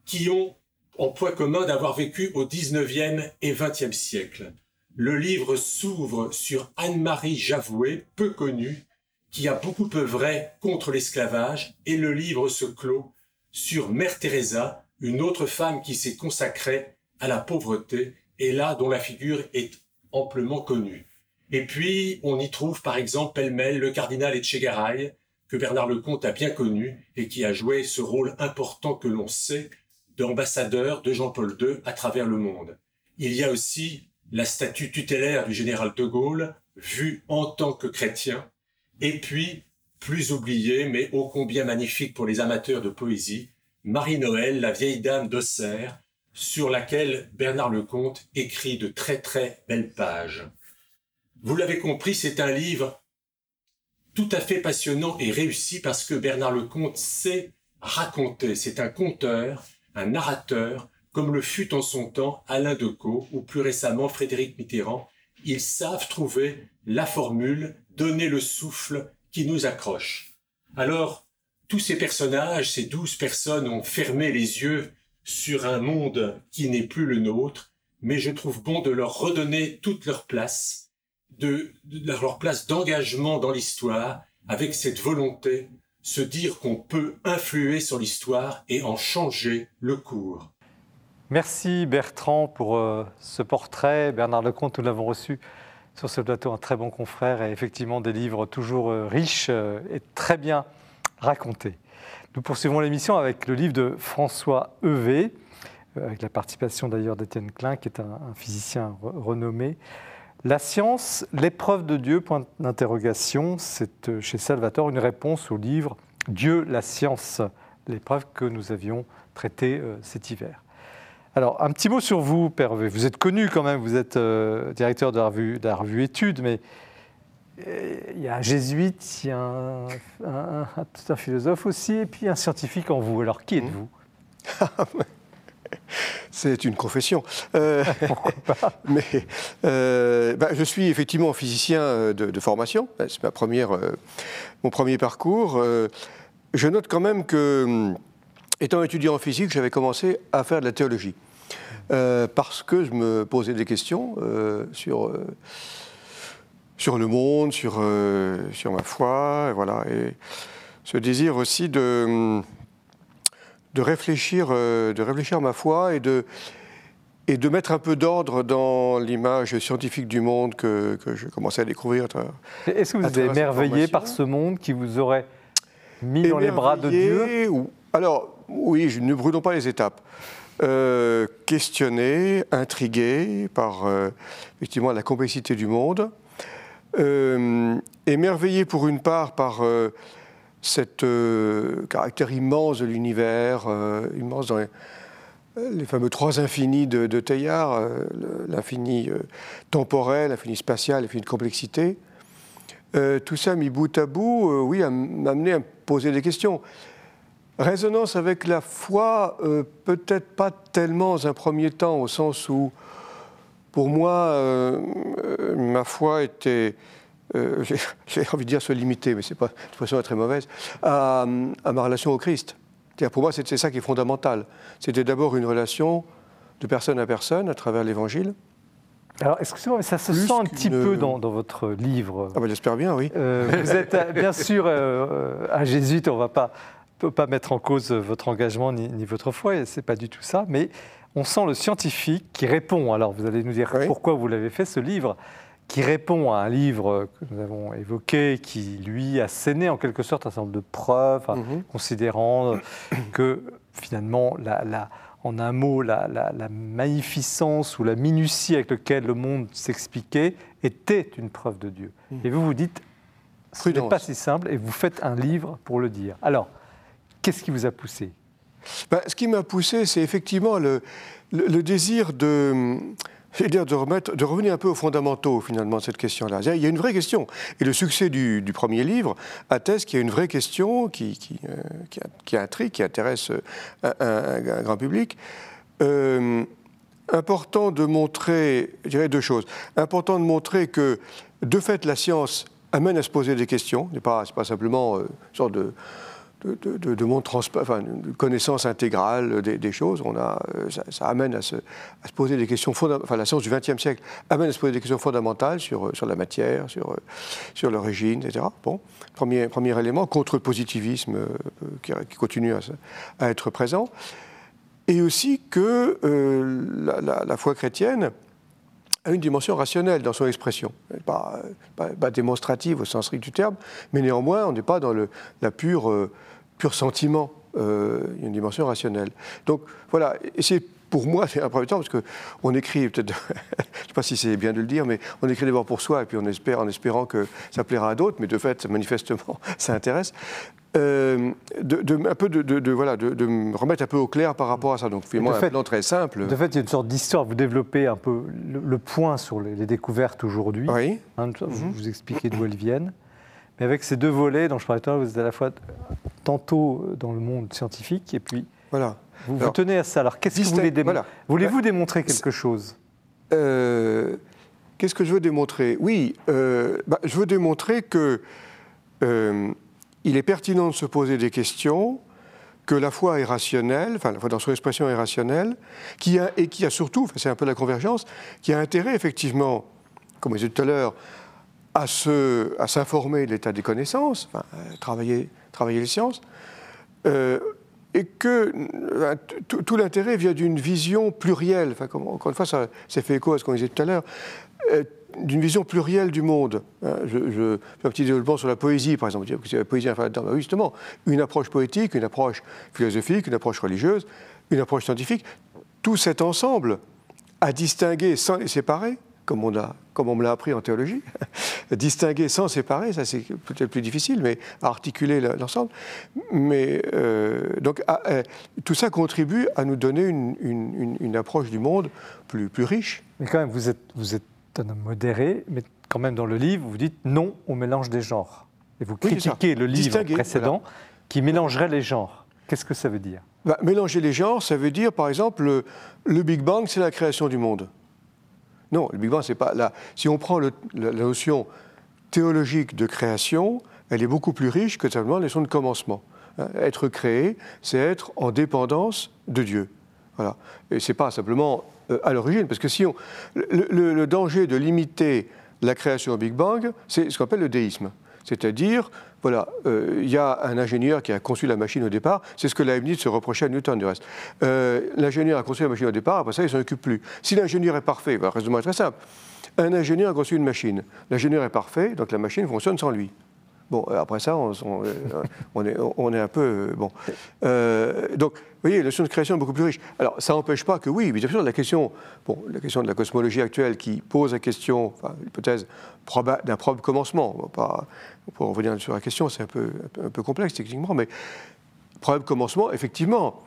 F: qui ont en point commun d'avoir vécu au XIXe et XXe siècle. Le livre s'ouvre sur Anne-Marie Javoué, peu connue, qui a beaucoup œuvré contre l'esclavage, et le livre se clôt sur Mère Teresa, une autre femme qui s'est consacrée à la pauvreté, et là dont la figure est amplement connue. Et puis, on y trouve par exemple pêle-mêle le cardinal Etchegaray, que Bernard Lecomte a bien connu et qui a joué ce rôle important que l'on sait d'ambassadeur de Jean-Paul II à travers le monde. Il y a aussi la statue tutélaire du général de Gaulle, vue en tant que chrétien, et puis, plus oublié, mais ô combien magnifique pour les amateurs de poésie, Marie-Noël, la vieille dame d'Auxerre, sur laquelle Bernard Lecomte écrit de très très belles pages. Vous l'avez compris, c'est un livre tout à fait passionnant et réussi parce que Bernard Lecomte sait raconter. C'est un conteur, un narrateur, comme le fut en son temps Alain Decaux ou plus récemment Frédéric Mitterrand, ils savent trouver la formule, donner le souffle qui nous accroche. Alors, tous ces personnages, ces douze personnes ont fermé les yeux sur un monde qui n'est plus le nôtre, mais je trouve bon de leur redonner toute leur place, de, leur place d'engagement dans l'histoire, avec cette volonté, se dire qu'on peut influer sur l'histoire et en changer le cours.
A: Merci Bertrand pour euh, ce portrait. Bernard Lecomte, nous l'avons reçu sur ce plateau, un très bon confrère et effectivement des livres toujours euh, riches euh, et très bien racontés. Nous poursuivons l'émission avec le livre de François Evé, avec la participation d'ailleurs d'Étienne Klein, qui est un physicien renommé. La science, l'épreuve de Dieu, point d'interrogation, c'est chez Salvatore une réponse au livre Dieu, la science, l'épreuve que nous avions traitée cet hiver. Alors, un petit mot sur vous, Père. Vous êtes connu quand même, vous êtes euh, directeur de la, revue, Études, mais euh, il y a un jésuite, il y a un, un, philosophe aussi, et puis un scientifique en vous. Alors, qui êtes-vous?
C: C'est une confession. Euh, mais euh, bah, je suis effectivement physicien de, de formation. C'est ma première, euh, mon premier parcours. je note quand même que Étant étudiant en physique, j'avais commencé à faire de la théologie. Euh, parce que je me posais des questions euh, sur, euh, sur le monde, sur, euh, sur ma foi, et voilà. Et ce désir aussi de, de, réfléchir, euh, de réfléchir à ma foi et de, et de mettre un peu d'ordre dans l'image scientifique du monde que, que je commençais à découvrir.
A: Est-ce que vous êtes émerveillé par ce monde qui vous aurait mis dans les bras de Dieu?
C: Ou... Alors, oui, ne brûlons pas les étapes. Euh, questionné, intrigué par euh, effectivement la complexité du monde, euh, émerveillé pour une part par euh, cet caractère immense de l'univers, immense dans les, fameux trois infinis de, de Teilhard, l'infini temporel, l'infini spatial, l'infini de complexité. tout ça mis bout à bout, oui, m'a amené à me poser des questions. Résonance avec la foi, euh, peut-être pas tellement dans un premier temps, au sens où, pour moi, euh, euh, ma foi était, j'ai envie de dire se limiter, mais c'est pas de toute façon très mauvaise, à, à, ma relation au Christ. Pour moi, c'est ça qui est fondamental. C'était d'abord une relation de personne à personne à travers l'Évangile.
A: Alors, excusez-moi, mais ça se Plus sent un petit peu dans, dans, votre livre.
C: Ah ben, j'espère bien, oui.
A: vous êtes bien sûr un jésuite, on ne va pas peut pas mettre en cause votre engagement ni, ni votre foi, ce n'est pas du tout ça, mais on sent le scientifique qui répond. Alors vous allez nous dire oui. pourquoi vous l'avez fait, ce livre, qui répond à un livre que nous avons évoqué, qui lui a scéné en quelque sorte un certain nombre de preuves, hein,
C: Mhm.
A: considérant que finalement, la, la- en un mot, la, magnificence ou la minutie avec laquelle le monde s'expliquait était une preuve de Dieu. Et vous vous dites, ce n'est pas si simple, et vous faites un livre pour le dire. Alors, qu'est-ce qui vous a poussé?
C: Ben, ce qui m'a poussé, c'est effectivement le, le- le désir de, je veux dire, de, revenir un peu aux fondamentaux, finalement, de cette question-là. Il y a une vraie question. Et le succès du, premier livre atteste qu'il y a une vraie question qui, qui, euh, qui, qui intrigue, qui intéresse euh, un, grand public. Euh, important de montrer, je dirais deux choses. Important de montrer que, de fait, la science amène à se poser des questions. Ce n'est pas, pas simplement euh, une sorte de, de, de connaissance intégrale des, choses. On a, euh, ça, amène à se, poser des questions fondamentales. La science du XXe siècle amène à se poser des questions fondamentales sur, euh, sur la matière, sur, euh, sur l'origine, etc. Bon, premier, premier élément, contre le positivisme qui, continue à, être présent. Et aussi que la, foi chrétienne a une dimension rationnelle dans son expression. Pas, pas, pas démonstrative au sens strict du terme, mais néanmoins, on n'est pas dans la pure, pur sentiment. Euh, il y a une dimension rationnelle. Donc voilà, et c'est pour moi, c'est un premier temps, parce qu'on écrit, peut-être, je ne sais pas si c'est bien de le dire, mais on écrit d'abord pour soi, et puis on espère, en espérant que ça plaira à d'autres, mais de fait, manifestement, ça intéresse. Euh, de, de- un peu de, voilà, de, me remettre un peu au clair par rapport à ça. Donc, finalement,
A: de
C: un
A: fait-
C: plan très simple.
A: De fait, il y a une sorte d'histoire. Vous développez un peu le, le point sur les, les découvertes aujourd'hui.
C: Oui.
A: Hein, vous, vous expliquez d'où elles viennent. Mais avec ces deux volets dont je parlais tout à l'heure, vous êtes à la fois tantôt dans le monde scientifique et puis
C: Voilà.
A: vous, vous tenez à ça. Alors, qu'est-ce que vous voulez démontrer
C: voilà.
A: Voulez-vous démontrer quelque chose?
C: Euh, Qu'est-ce que je veux démontrer? Oui, euh, bah, je veux démontrer que euh, il est pertinent de se poser des questions, que la foi est rationnelle, enfin la foi dans son expression est rationnelle, qui a, et qui a surtout, enfin, c'est un peu la convergence, qui a intérêt effectivement, comme je disais tout à l'heure, à se- à s'informer de l'état des connaissances, enfin, euh, travailler, travailler les sciences, euh, et que euh, tout l'intérêt vient d'une vision plurielle, encore une fois, ça, ça fait écho à ce qu'on disait tout à l'heure, euh, d'une vision plurielle du monde. Hein, je, fais un petit développement sur la poésie, par exemple. La poésie. Bah justement, une approche poétique, une approche philosophique, une approche religieuse, une approche scientifique, tout cet ensemble à distinguer sans les séparer, comme on, a, comme on me l'a appris en théologie, distinguer sans séparer, ça c'est peut-être plus difficile, mais articuler le- l'ensemble. Mais euh, donc à- euh, tout ça contribue à nous donner une, une- une- une approche du monde plus, plus riche.
A: Mais quand même, vous êtes, vous êtes un homme modéré, mais quand même dans le livre, vous dites non au mélange des genres. Et vous
C: Oui,
A: critiquez le livre
C: Distinguer,
A: précédent qui mélangerait les genres. Qu'est-ce que ça veut dire?
C: Bah, mélanger les genres, ça veut dire, par exemple, le, le Big Bang, c'est la création du monde. Non, le Big Bang, c'est pas là. Si on prend la, notion théologique de création, elle est beaucoup plus riche que simplement la notion de commencement. Hein, Être créé, c'est être en dépendance de Dieu. Voilà. Et c'est pas simplement euh, à l'origine, parce que si on, le- le danger de limiter la création au Big Bang, c'est ce qu'on appelle le déisme. C'est-à-dire, voilà, euh, il y a un ingénieur qui a conçu la machine au départ, c'est ce que Leibniz se reprochait à Newton du reste. Euh, l'ingénieur a conçu la machine au départ, après ça, il ne s'en occupe plus. Si l'ingénieur est parfait, le raisonnement est très simple. Un ingénieur a conçu une machine. L'ingénieur est parfait, donc la machine fonctionne sans lui. Bon, euh, après ça, on, est, un peu. bon. Donc, voyez, la notion de création est beaucoup plus riche. Alors, ça n'empêche pas que, oui, bien sûr, la question, bon, la question de la cosmologie actuelle qui pose la question, enfin, l'hypothèse d'un propre commencement, on va pas, pour revenir sur la question, c'est un peu, un peu- complexe techniquement, mais probable commencement, effectivement,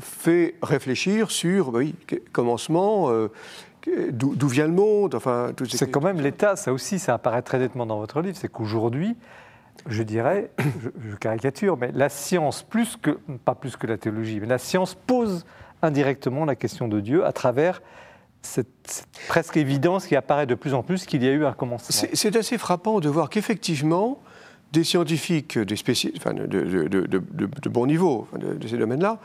C: fait réfléchir sur, bah oui, commencement, euh, d'où vient le monde, enfin,
A: C'est quand même l'État, ça aussi, ça apparaît très nettement dans votre livre, c'est qu'aujourd'hui, je dirais, je, caricature, mais la science, plus que, pas plus que la théologie, mais la science pose indirectement la question de Dieu à travers cette, presque évidence qui apparaît de plus en plus qu'il y a eu un commencement.
C: C'est assez frappant de voir qu'effectivement, des scientifiques, des enfin, de, de- de- bon niveau de, ces domaines-là,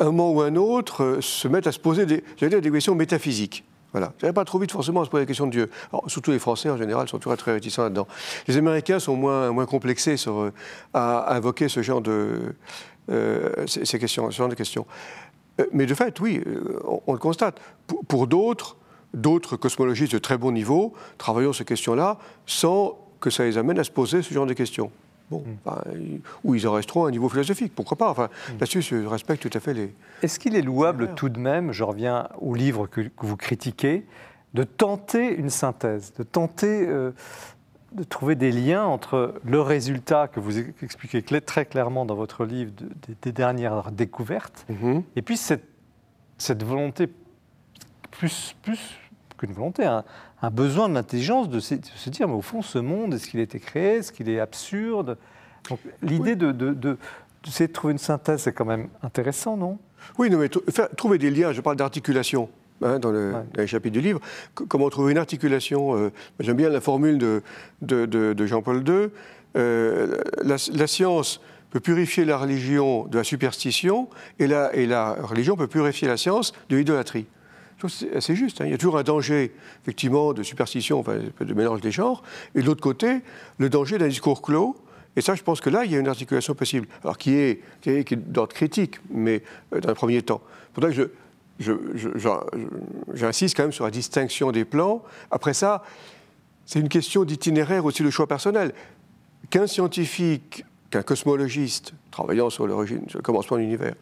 C: un moment ou un autre, euh, se mettent à se poser des, dire, des questions métaphysiques. Voilà. Va pas trop vite forcément à se poser la question de Dieu. Surtout les Français en général sont toujours très réticents là-dedans. Les Américains sont moins, moins complexés euh, à invoquer ce genre de, euh, ces, questions, ce genre de questions. Euh, Mais de fait, oui, on, le constate. Pour, pour d'autres, d'autres cosmologistes de très bon niveau travaillant ces questions-là sans que ça les amène à se poser ce genre de questions. Bon, mm. ou ils en resteront à un niveau philosophique, pourquoi pas. Enfin, mm. Là-dessus, je respecte tout à fait les.
A: Est-ce qu'il est louable tout de même, je reviens au livre que, vous critiquez, de tenter une synthèse, de tenter euh, de trouver des liens entre le résultat que vous expliquez très clairement dans votre livre des dernières découvertes, mm-hmm. et puis cette, cette volonté, plus, plus qu'une volonté, un, un besoin de l'intelligence de, se dire, mais au fond, ce monde, est-ce qu'il a été créé? Est-ce qu'il est absurde? L'idée de, de, de, de, trouver une synthèse, c'est quand même intéressant, non?
C: Oui, non, mais trouver des liens, je parle d'articulation. Hein, dans, le, chapitre du livre, comment trouver une articulation euh, J'aime bien la formule de, de Jean-Paul II. Euh, la, la, science peut purifier la religion de la superstition et la, et la religion peut purifier la science de l'idolâtrie. C'est juste. Hein. Il y a toujours un danger, effectivement, de superstition, de mélange des genres. Et de l'autre côté, le danger d'un discours clos. Et ça, je pense que là, il y a une articulation possible. Alors, qui est, qui est, d'ordre critique, mais euh, dans un premier temps. Pour ça que j'insiste quand même sur la distinction des plans. Après ça, c'est une question d'itinéraire aussi de choix personnel. Qu'un scientifique, qu'un cosmologiste travaillant sur l'origine, sur le commencement de l'univers,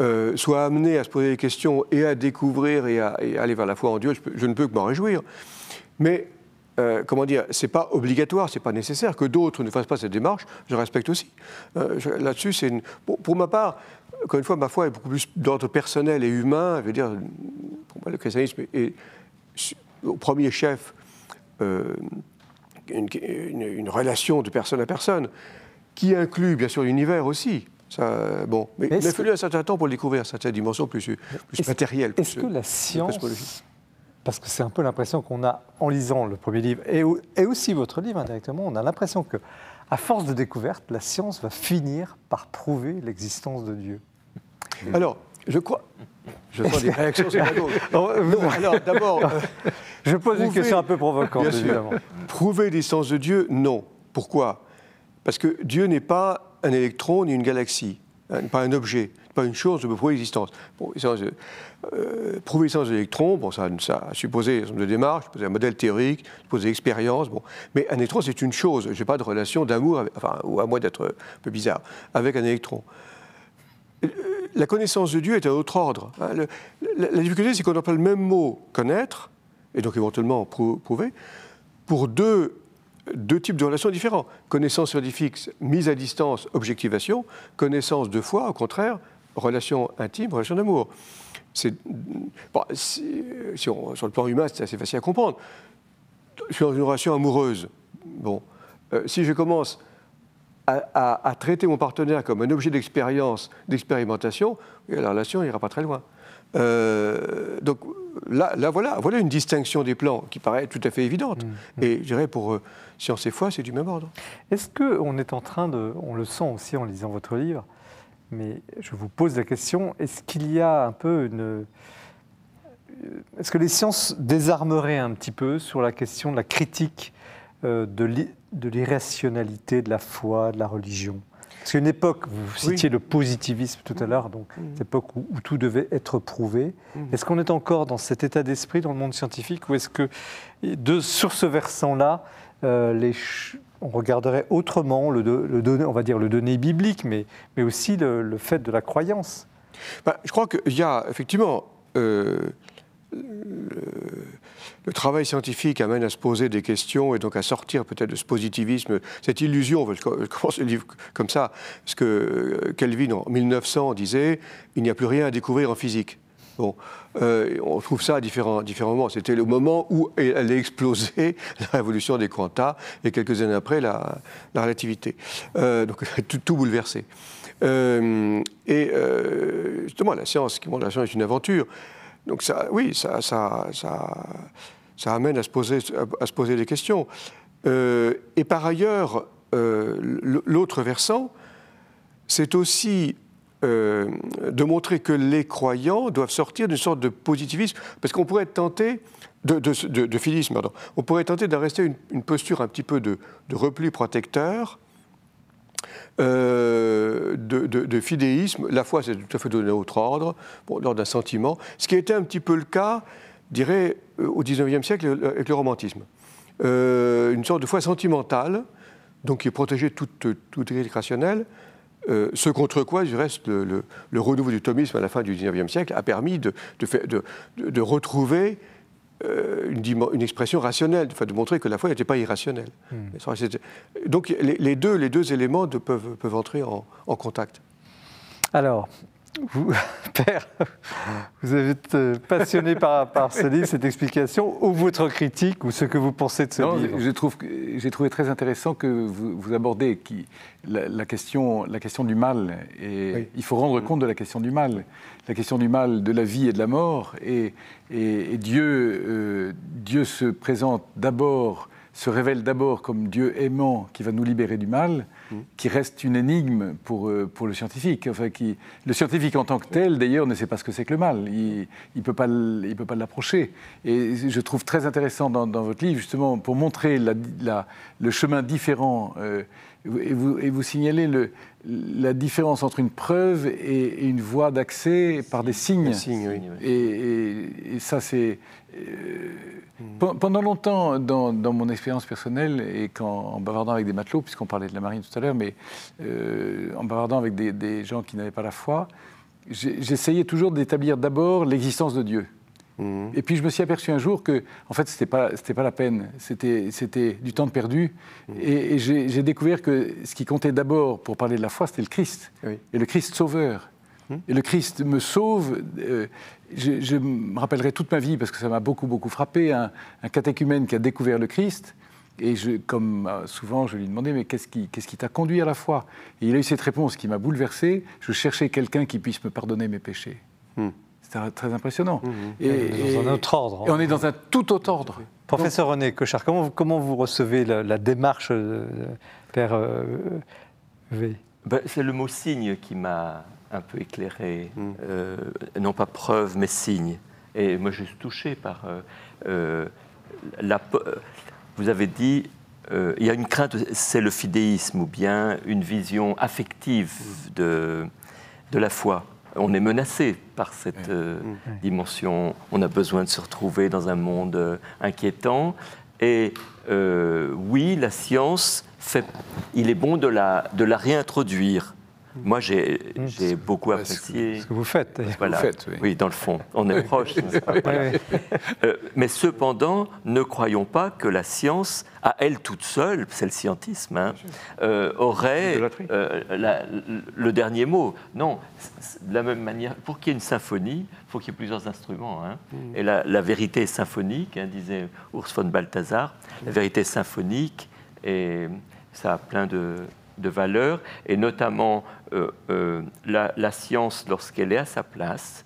C: euh, soit amené à se poser des questions et à découvrir et à, aller vers la foi en Dieu, je, ne peux que m'en réjouir. Mais euh, comment dire, c'est pas obligatoire, c'est pas nécessaire que d'autres ne fassent pas cette démarche. Je respecte aussi. Euh, là-dessus, c'est pour, ma part, encore une fois, ma foi est beaucoup plus d'ordre personnel et humain. Je veux dire, pour moi, le christianisme est, au premier chef une, relation de personne à personne qui inclut bien sûr l'univers aussi. Ça, bon, mais, il a fallu un certain temps pour le découvrir, cette dimension plus, plus matérielle.
A: Est-ce que la science, parce que c'est un peu l'impression qu'on a en lisant le premier livre et, et aussi votre livre indirectement, on a l'impression que, à force de découverte, la science va finir par prouver l'existence de Dieu.
C: Alors, je crois. Je sens des réactions sur la alors, d'abord. Euh,
A: je pose une question un peu provocante, évidemment.
C: Prouver l'existence de Dieu, non. Pourquoi? Parce que Dieu n'est pas un électron ni une galaxie, pas un objet, pas une chose de prouver l'existence. Bon, euh, prouver l'existence de l'électron, bon, ça, ça a supposé un de démarches, supposé un modèle théorique, supposé expérience, bon. mais un électron c'est une chose, je n'ai pas de relation d'amour, enfin, ou à moi d'être un peu bizarre, avec un électron. Euh, la connaissance de Dieu est un autre ordre. Hein. la, la, difficulté, c'est qu'on emploie le même mot connaître, et donc éventuellement prouver, pour deux deux types de relations différents. Connaissance scientifique, mise à distance, objectivation. Connaissance de foi, au contraire, relation intime, relation d'amour. Si, sur le plan humain, c'est assez facile à comprendre. Sur une relation amoureuse, bon, euh, si je commence à, traiter mon partenaire comme un objet d'expérience, d'expérimentation, la relation n'ira pas très loin. Euh, donc là, là, voilà, voilà une distinction des plans qui paraît tout à fait évidente. Mm. Et je dirais pour euh, science et foi, c'est du même ordre.
A: Est-ce qu'on est en train de, on le sent aussi en lisant votre livre, mais je vous pose la question, est-ce qu'il y a un peu une... Euh, est-ce que les sciences désarmeraient un petit peu sur la question de la critique de l'irrationalité de la foi, de la religion? C'est une époque, vous citiez le positivisme tout à l'heure, donc mmh. une époque où, tout devait être prouvé. Mmh. Est-ce qu'on est encore dans cet état d'esprit dans le monde scientifique ou est-ce que de, sur ce versant-là, euh, les, on regarderait autrement le, le, on va dire le donné biblique, mais, mais aussi le, fait de la croyance?
C: Bah, Je crois qu'il y a effectivement euh, le travail scientifique amène à se poser des questions et donc à sortir peut-être de ce positivisme, cette illusion, je commence le livre comme ça, parce que euh, Kelvin en 1900 disait il n'y a plus rien à découvrir en physique. Bon, euh, on trouve ça à différents, moments. C'était le moment où elle a explosé, la révolution des quantas, et quelques années après, la, relativité. Euh, donc, tout, bouleversé. et justement, la science, la science est une aventure. Donc ça, oui, ça, ça, ça, amène à se poser, à, se poser des questions. Euh, et par ailleurs, euh, l'autre versant, c'est aussi euh, de montrer que les croyants doivent sortir d'une sorte de positivisme, parce qu'on pourrait être tenté, de, de, philisme, pardon, on pourrait tenter de rester une, une, posture un petit peu de, repli protecteur, euh, de, fidéisme. La foi, c'est tout à fait donné autre ordre, lors d'un sentiment. Ce qui était un petit peu le cas dirais, euh, au XIXe siècle avec le romantisme. Euh, une sorte de foi sentimentale, donc qui est protégée de toute, toute rationnelle, ce contre quoi, du reste, le, renouveau du thomisme à la fin du XIXe siècle a permis de, retrouver une, une, expression rationnelle, de montrer que la foi n'était pas irrationnelle. Hmm. Donc les, deux, les deux éléments peuvent, peuvent entrer en, en contact.
A: Alors, vous, Père, vous êtes euh, passionné par, par, ce livre, cette explication, ou votre critique, ou ce que vous pensez de ce livre
E: J'ai trouvé très intéressant que vous, vous abordez qui, la, question, la question du mal. Et Il faut rendre compte de la question du mal. La question du mal de la vie et de la mort. Et, et, Dieu, euh, Dieu se présente d'abord se révèle d'abord comme Dieu aimant qui va nous libérer du mal, mm. qui reste une énigme pour, euh, pour le scientifique. Enfin, qui, le scientifique en tant que tel, d'ailleurs, ne sait pas ce que c'est que le mal. Il ne peut pas l'approcher. Et je trouve très intéressant dans, votre livre, justement, pour montrer la, le chemin différent. Euh, et vous, et vous signalez le, la différence entre une preuve et, une voie d'accès par des signes. et, ça, c'est. Euh, pendant longtemps, dans, mon expérience personnelle, et quand, en bavardant avec des matelots, puisqu'on parlait de la marine tout à l'heure, mais euh, en bavardant avec des, des gens qui n'avaient pas la foi, j'essayais toujours d'établir d'abord l'existence de Dieu. Mhm. Et puis je me suis aperçu un jour que, en fait, ce n'était pas, pas la peine, c'était du temps perdu. Mhm. Et, j'ai découvert que ce qui comptait d'abord pour parler de la foi, c'était le Christ. Et le Christ sauveur. Et le Christ me sauve. Euh, je, me rappellerai toute ma vie, parce que ça m'a beaucoup, beaucoup frappé, un, catéchumène qui a découvert le Christ. Et je, comme euh, souvent, je lui demandais, mais qu'est-ce qui qui t'a conduit à la foi? Et il a eu cette réponse qui m'a bouleversé. Je cherchais quelqu'un qui puisse me pardonner mes péchés. C'est très impressionnant.
A: Mmh. Et, dans un autre ordre.
E: Et on est dans un tout autre ordre.
A: Professeur René Cochard, comment vous, comment vous recevez la, démarche euh, Père euh, V?
B: Ben, C'est le mot signe qui m'a un peu éclairé. Mmh. Euh, non pas preuve, mais signe. Et moi, je suis touché par la. Vous avez dit, il y a une crainte, c'est le fidéisme ou bien une vision affective de, de la foi on est menacé par cette euh, dimension. On a besoin de se retrouver dans un monde euh, inquiétant. Et euh, oui, la science fait. Il est bon de la, de la réintroduire moi, j'ai mmh. beaucoup apprécié.
A: Ce que vous faites.
B: Voilà.
E: Vous faites,
B: oui. dans le fond. On est proche. euh, mais cependant, ne croyons pas que la science, à elle toute seule, c'est le scientisme, hein, euh, aurait euh, le dernier mot. Non, de la même manière, pour qu'il y ait une symphonie, il faut qu'il y ait plusieurs instruments. Hein. Mmh. Et la, vérité est symphonique, hein, disait Urs von Balthasar. La vérité est symphonique et ça a plein de, de valeurs, et notamment euh, euh, la, science, lorsqu'elle est à sa place,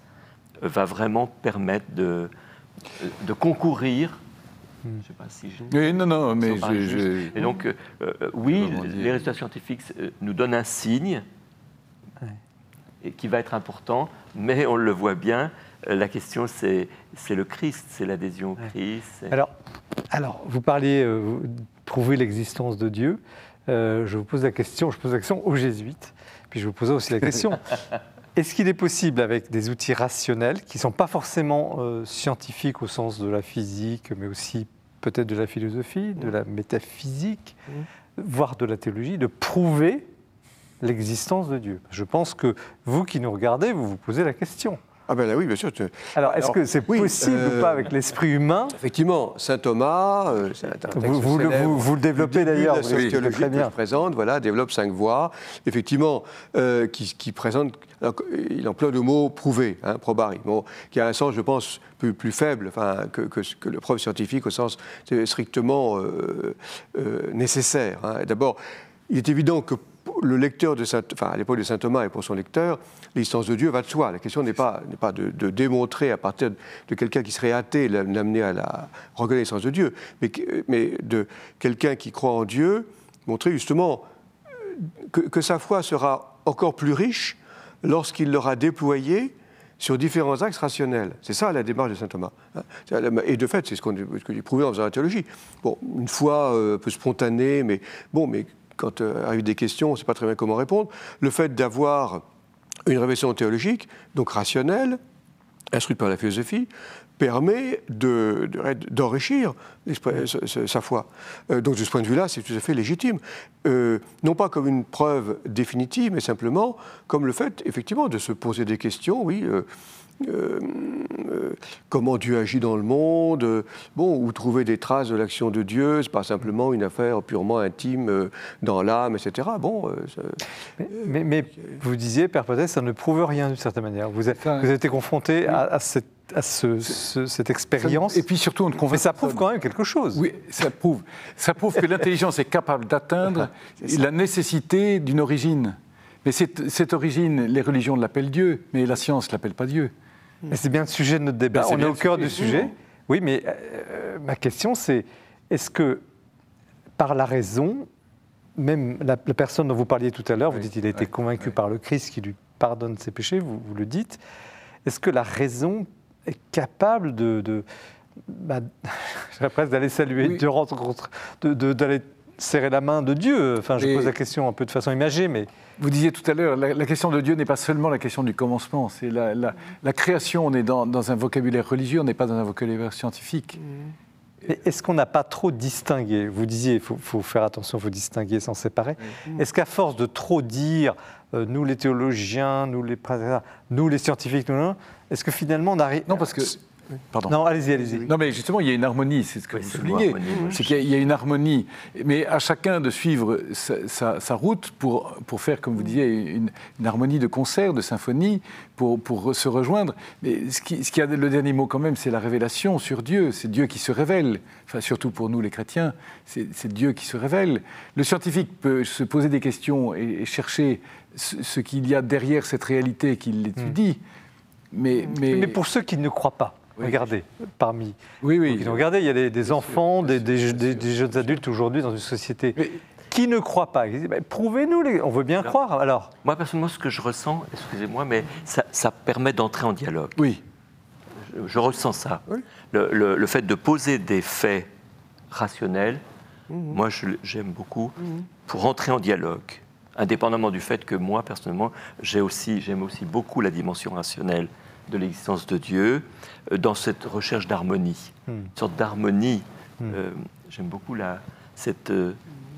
B: va vraiment permettre de, de concourir.
E: Hmm. Je sais pas si je... Oui, non, non, mais je,
B: Et donc, euh, oui, les résultats scientifiques nous donnent un signe et qui va être important, mais on le voit bien, la question c'est le Christ, c'est l'adhésion au Christ.
A: Alors, alors, vous parliez, vous prouver l'existence de Dieu. Euh, je vous pose la question, je pose la question aux jésuites, puis je vous pose aussi la question. Est-ce qu'il est possible, avec des outils rationnels, qui ne sont pas forcément euh, scientifiques au sens de la physique, mais aussi peut-être de la philosophie, de la métaphysique, voire de la théologie, de prouver l'existence de Dieu? Je pense que vous qui nous regardez, vous vous posez la question.
C: Ah ben là oui, bien sûr.
A: Alors, est-ce que c'est possible ou pas avec l'esprit humain
C: Effectivement, saint Thomas, euh,
A: vous, vous, le développez d'ailleurs,
C: oui, très bien. présente, voilà, développe cinq voies, effectivement, euh, qui, qui présente, il emploie le mot prouvé, hein, probari, bon, qui a un sens, je pense, plus, plus faible enfin, que, que, que, le preuve scientifique au sens strictement euh, nécessaire. Hein. D'abord, il est évident que le lecteur de Saint, enfin, à l'époque de saint Thomas et pour son lecteur, l'existence de Dieu va de soi. La question n'est pas, pas de, démontrer à partir de quelqu'un qui serait athée, l'amener à la reconnaissance de Dieu, mais, mais de quelqu'un qui croit en Dieu, montrer justement que, sa foi sera encore plus riche lorsqu'il l'aura déployée sur différents axes rationnels. C'est ça la démarche de saint Thomas. Hein. Et de fait, c'est ce qu'on qu prouvé en faisant la théologie. Bon, une foi euh, un peu spontanée, mais bon, mais quand euh, arrivent des questions, on ne sait pas très bien comment répondre. Le fait d'avoir une révélation théologique, donc rationnelle, instruite par la philosophie, permet de- de- d'enrichir sa foi. Euh, donc de ce point de vue-là, c'est tout à fait légitime. Euh, non pas comme une preuve définitive, mais simplement comme le fait, effectivement, de se poser des questions, oui. euh, euh, euh, comment Dieu agit dans le monde, euh, bon, où trouver des traces de l'action de Dieu, c'est pas simplement une affaire purement intime euh, dans l'âme, etc. Bon, euh, ça-
A: Mais, mais- mais vous disiez, Père Potet, ça ne prouve rien d'une certaine manière. Vous, avez été confronté à, à cette, à ce- ce- cette expérience,
E: Et puis surtout, on ne
A: mais
E: convainc
A: ça prouve quand même quelque chose.
E: Oui, ça prouve. Ça prouve que l'intelligence est capable d'atteindre la nécessité d'une origine. Mais cette, cette origine, les religions l'appellent Dieu, mais la science ne l'appelle pas Dieu.
A: Mais c'est bien le sujet de notre débat.
E: Ben, c'est
A: On est
E: bien
A: au cœur
E: sujet.
A: du sujet. Oui, mais euh, ma question, c'est est-ce que par la raison, même la, la personne dont vous parliez tout à l'heure, vous dites qu'il a été
E: oui,
A: convaincu
E: oui.
A: par le Christ qui lui pardonne ses péchés, vous, vous le dites, est-ce que la raison est capable de... de bah, j'aurais presque d'aller saluer,
E: Oui.
A: de rencontrer, de- de- d'aller serrer la main de Dieu. Enfin, je
E: Et-
A: pose la question un peu de façon imagée, mais
E: Vous disiez tout à l'heure, la, la question de Dieu n'est pas seulement la question du commencement, c'est la, la- la création. On est dans, dans un vocabulaire religieux, on n'est pas dans un vocabulaire scientifique.
A: Mais est-ce qu'on n'a pas trop distingué Vous disiez, il faut, faut faire attention, il faut distinguer sans séparer. Est-ce qu'à force de trop dire, euh, nous les théologiens, nous les prêtres, nous les scientifiques, nous, nous, est-ce que finalement on arrive
E: Non, parce que. Pardon.
A: Non, allez-y, allez-y.
E: Non, mais justement, il y a une harmonie, c'est ce que
B: Oui,
E: vous soulignez. C'est qu'il y, a- il y a une harmonie, mais à chacun de suivre sa, sa- sa route pour, pour faire, comme vous disiez, une, une harmonie de concert, de symphonie, pour, pour se rejoindre. Mais ce qui, ce qui a le dernier mot quand même, c'est la révélation sur Dieu. C'est Dieu qui se révèle. Enfin, surtout pour nous les chrétiens, c'est Dieu qui se révèle. Le scientifique peut se poser des questions et, et chercher ce, ce qu'il y a derrière cette réalité qu'il l'étudie. Mais, mais,
A: Mais pour ceux qui ne croient pas,
E: Oui.
A: regardez, parmi
E: oui, oui.
A: nous regardez, il y a des, des enfants, des, des- des- des jeunes adultes aujourd'hui dans une société
E: Mais-
A: qui ne croient pas. Bah, Prouvez-nous, les- on veut bien
B: Alors-
A: croire. Alors,
B: Moi, personnellement, ce que je ressens, excusez-moi, mais ça, ça permet d'entrer en dialogue.
E: oui.
B: Je, je ressens ça. Le, le- le fait de poser des faits rationnels, moi, je- j'aime beaucoup pour entrer en dialogue. Indépendamment du fait que moi, personnellement, aussi, j'aime aussi beaucoup la dimension rationnelle de l'existence de Dieu euh, dans cette recherche d'harmonie. Une sorte d'harmonie. Euh, j'aime beaucoup la, cette, euh,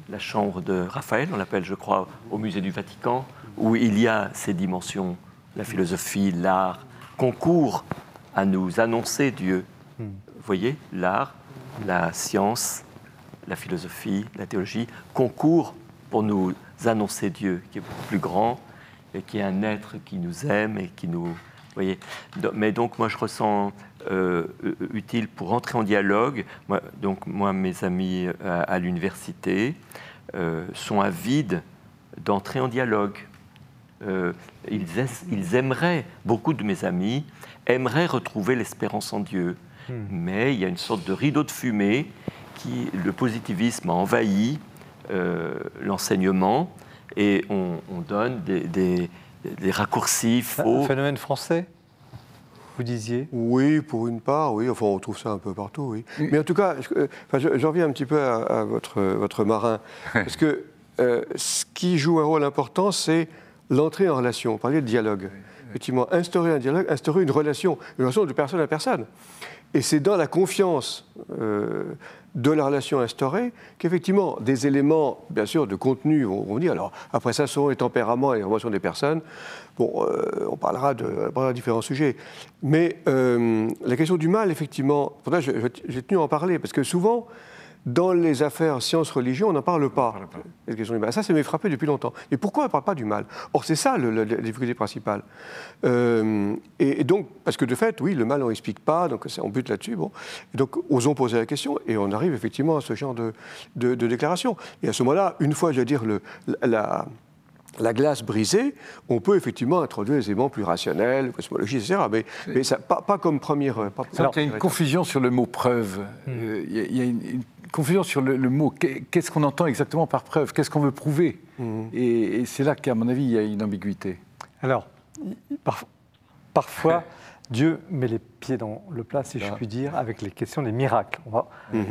B: la chambre de Raphaël, on l'appelle, je crois, au musée du Vatican, où il y a ces dimensions, la philosophie, l'art, concourent à nous annoncer Dieu. Vous voyez, l'art, la science, la philosophie, la théologie concourent pour nous annoncer Dieu, qui est beaucoup plus grand et qui est un être qui nous aime et qui nous. Voyez. Mais donc, moi, je ressens euh, utile pour entrer en dialogue. Moi, donc, moi, mes amis euh, à, l'université euh, sont avides d'entrer en dialogue. Euh, ils, aimeraient, beaucoup de mes amis aimeraient retrouver l'espérance en Dieu. Mais il y a une sorte de rideau de fumée qui, le positivisme a envahi l'enseignement et on, on donne des, des- des raccourcis
A: un
B: faux.
A: phénomène français, vous disiez
C: Oui, pour une part, oui. Enfin, on trouve ça un peu partout, oui. Mais en tout cas, je, euh, enfin, je- je reviens un petit peu à, à votre, votre marin. Parce que euh, ce qui joue un rôle important, c'est l'entrée en relation. On parlait de dialogue. Effectivement, instaurer un dialogue, instaurer une relation, une relation de personne à personne. Et c'est dans la confiance euh, de la relation instaurée qu'effectivement des éléments, bien sûr, de contenu vont, venir. Alors après ça, selon les tempéraments et les relations des personnes, bon, euh, on parlera de, de différents sujets. Mais euh, la question du mal, effectivement, j'ai tenu à en parler parce que souvent. Dans les affaires sciences-religion, on n'en parle pas. La question du mal. Ça, ça m'est frappé depuis longtemps. Mais pourquoi on ne parle pas du mal? Or, c'est ça le- le- la difficulté principale. Euh, et, et donc, parce que de fait, oui, le mal, on n'explique pas, donc on bute là-dessus. Bon. Et donc, osons poser la question, et on arrive effectivement à ce genre de, de, de déclaration. Et à ce moment-là, une fois, je veux dire, le, la, la glace brisée, on peut effectivement introduire des éléments plus rationnels, cosmologie, etc. Mais, mais ça, pas, pas comme première. Pas,
E: Il y a une confusion sur le mot preuve. Euh, Il y a, il y a une, une confusion sur le, le mot. Qu'est- Qu'est-ce qu'on entend exactement par preuve? Qu'est-ce qu'on veut prouver? Et, et c'est là qu'à mon avis, il y a une ambiguïté.
A: Alors, par- parfois, Dieu met les pieds dans le plat, si je puis dire, avec les questions des miracles. Va-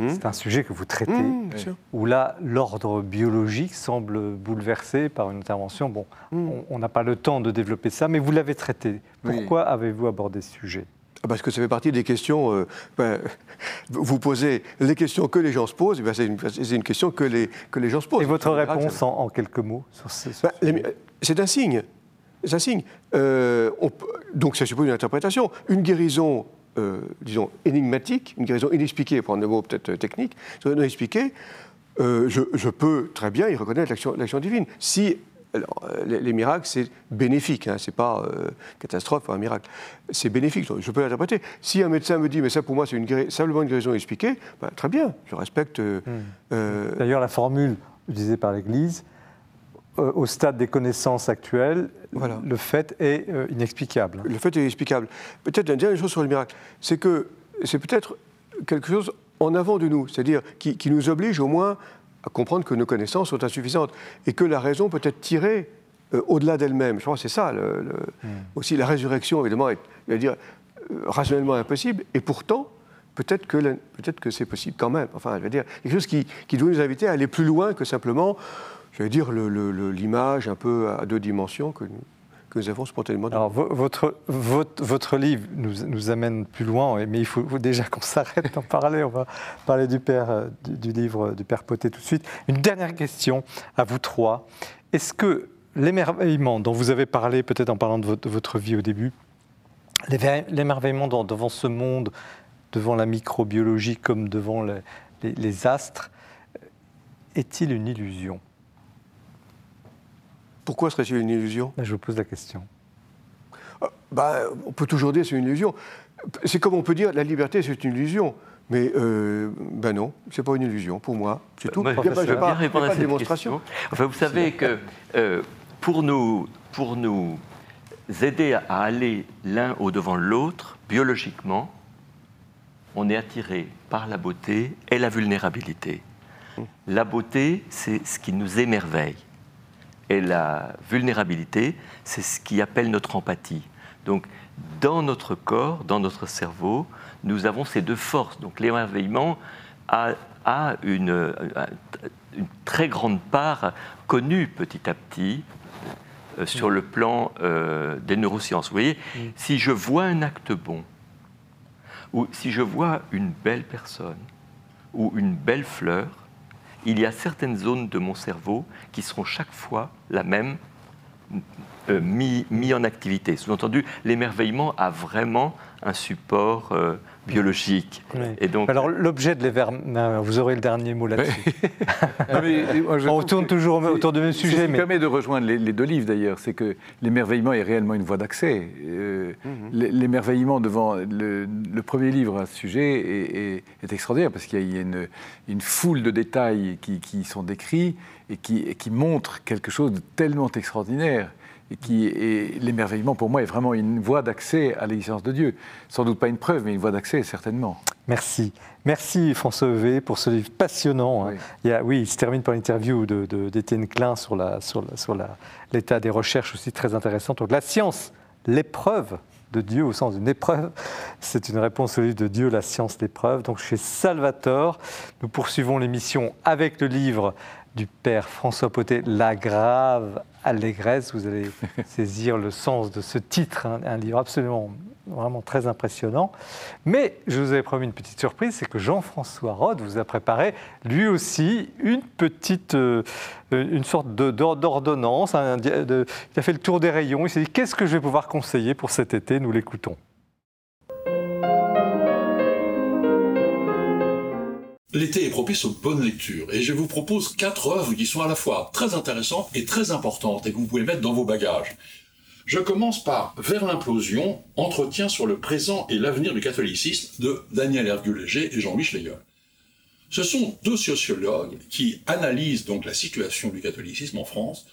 A: C'est un sujet que vous traitez,
C: Mmh, bien sûr.
A: où là, l'ordre biologique semble bouleversé par une intervention. Bon, on- on n'a pas le temps de développer ça, mais vous l'avez traité.
E: Oui.
A: Pourquoi avez-vous abordé ce sujet?
C: Ah, parce que ça fait partie des questions. euh, ben, vous posez les questions que les gens se posent, ben, c'est une, question que les, que les gens se posent.
A: Et votre
C: un
A: réponse en, en quelques mots sur ce sur
C: Ben, C'est un signe. C'est un signe. Euh, on donc ça suppose une interprétation. Une guérison, euh, disons, énigmatique, une guérison inexpliquée, pour prendre le mot peut-être technique, inexpliquée, je, je peux très bien y reconnaître l'action l'action divine. Si alors, euh, les, les miracles, c'est bénéfique, hein, c'est pas euh, catastrophe ou un miracle. C'est bénéfique, je peux l'interpréter. Si un médecin me dit, mais ça pour moi, c'est une simplement une guérison expliquée, ben, très bien, je respecte. euh, euh,
A: D'ailleurs, la formule utilisée par l'Église, au stade des connaissances actuelles,
C: Voilà.
A: le fait est inexplicable.
C: Le fait est inexplicable. Peut-être la dernière chose sur le miracle, c'est que c'est peut-être quelque chose en avant de nous, c'est-à-dire qui, qui nous oblige au moins à comprendre que nos connaissances sont insuffisantes et que la raison peut être tirée euh, au-delà d'elle-même. Je crois que c'est ça. le- le- Aussi, la résurrection, évidemment, est je dire, euh, rationnellement impossible, et pourtant, peut-être que, peut-être que c'est possible quand même. Enfin, je veux dire, quelque chose qui, qui doit nous inviter à aller plus loin que simplement, je veux dire, l'image un peu à deux dimensions que nous, que nous avons spontanément.
A: Alors, vo- votre, votre, votre livre nous, nous amène plus loin, mais il faut, déjà qu'on s'arrête d'en parler. On va parler du, père, euh, du, livre du Père Poté tout de suite. Une dernière question à vous trois. Est-ce que l'émerveillement dont vous avez parlé, peut-être en parlant de votre, vie au début, l'émerveillement devant ce monde, devant la microbiologie comme devant les astres, est-il une illusion?
C: Pourquoi serait-il une illusion?
A: Là, Je vous pose la question.
C: Bah, On peut toujours dire que c'est une illusion. C'est comme on peut dire la liberté, c'est une illusion. Mais euh, ben non, c'est pas une illusion pour moi. C'est tout. Pas,
B: je veux
C: pas-
B: répondre
C: pas
B: à
C: de
B: cette
C: démonstration.
B: question. Enfin, vous savez que euh, pour, nous, pour nous aider à aller l'un au-devant de l'autre, biologiquement, on est attiré par la beauté et la vulnérabilité. La beauté, c'est ce qui nous émerveille. Et la vulnérabilité, c'est ce qui appelle notre empathie. Donc, dans notre corps, dans notre cerveau, nous avons ces deux forces. Donc, l'émerveillement a, a une, une très grande part connue petit à petit euh, sur le plan euh, des neurosciences. Vous voyez, si je vois un acte bon, ou si je vois une belle personne, ou une belle fleur, il y a certaines zones de mon cerveau qui seront chaque fois la même euh, mis, en activité. Sous-entendu, l'émerveillement a vraiment un support euh, biologique.
A: Oui.
B: Et donc,
A: Alors, l'objet de l'émerveillement, vous aurez le dernier mot là-dessus.
E: Non, mais, moi, je
A: On tourne toujours autour du même sujet,
E: Ce qui
A: mais-
E: permet de rejoindre les, les deux livres d'ailleurs, c'est que l'émerveillement est réellement une voie d'accès. Euh, l'é- L'émerveillement devant le, le premier livre à ce sujet est, est- est extraordinaire parce qu'il y a, il y a une, une foule de détails qui, qui sont décrits et qui, et qui montrent quelque chose de tellement extraordinaire. Et, qui, et l'émerveillement, pour moi, est vraiment une voie d'accès à l'existence de Dieu. Sans doute pas une preuve, mais une voie d'accès, certainement.
A: Merci. Merci François Heuvé pour ce livre passionnant. hein.
E: Oui.
A: Il y a- oui, il se termine par l'interview de- de- d'Étienne Klein sur l'état la, sur la- sur la- des recherches aussi très intéressantes. Donc la science, l'épreuve de Dieu au sens d'une épreuve, c'est une réponse au livre de Dieu, la science, l'épreuve. Donc chez Salvatore, nous poursuivons l'émission avec le livre du père François Potet, La grave allégresse. Vous allez saisir le sens de ce titre, hein, un livre absolument, vraiment très impressionnant. Mais je vous avais promis une petite surprise, c'est que Jean-François Rode vous a préparé lui aussi une petite, euh, une sorte d'ordonnance. de- il a fait le tour des rayons. Il s'est dit qu'est-ce que je vais pouvoir conseiller pour cet été? Nous l'écoutons.
G: L'été est propice aux bonnes lectures et je vous propose quatre œuvres qui sont à la fois très intéressantes et très importantes et que vous pouvez mettre dans vos bagages. Je commence par Vers l'implosion, entretien sur le présent et l'avenir du catholicisme de Daniel Hergulégé et Jean-Louis Schlegel. Ce sont deux sociologues qui analysent donc la situation du catholicisme en France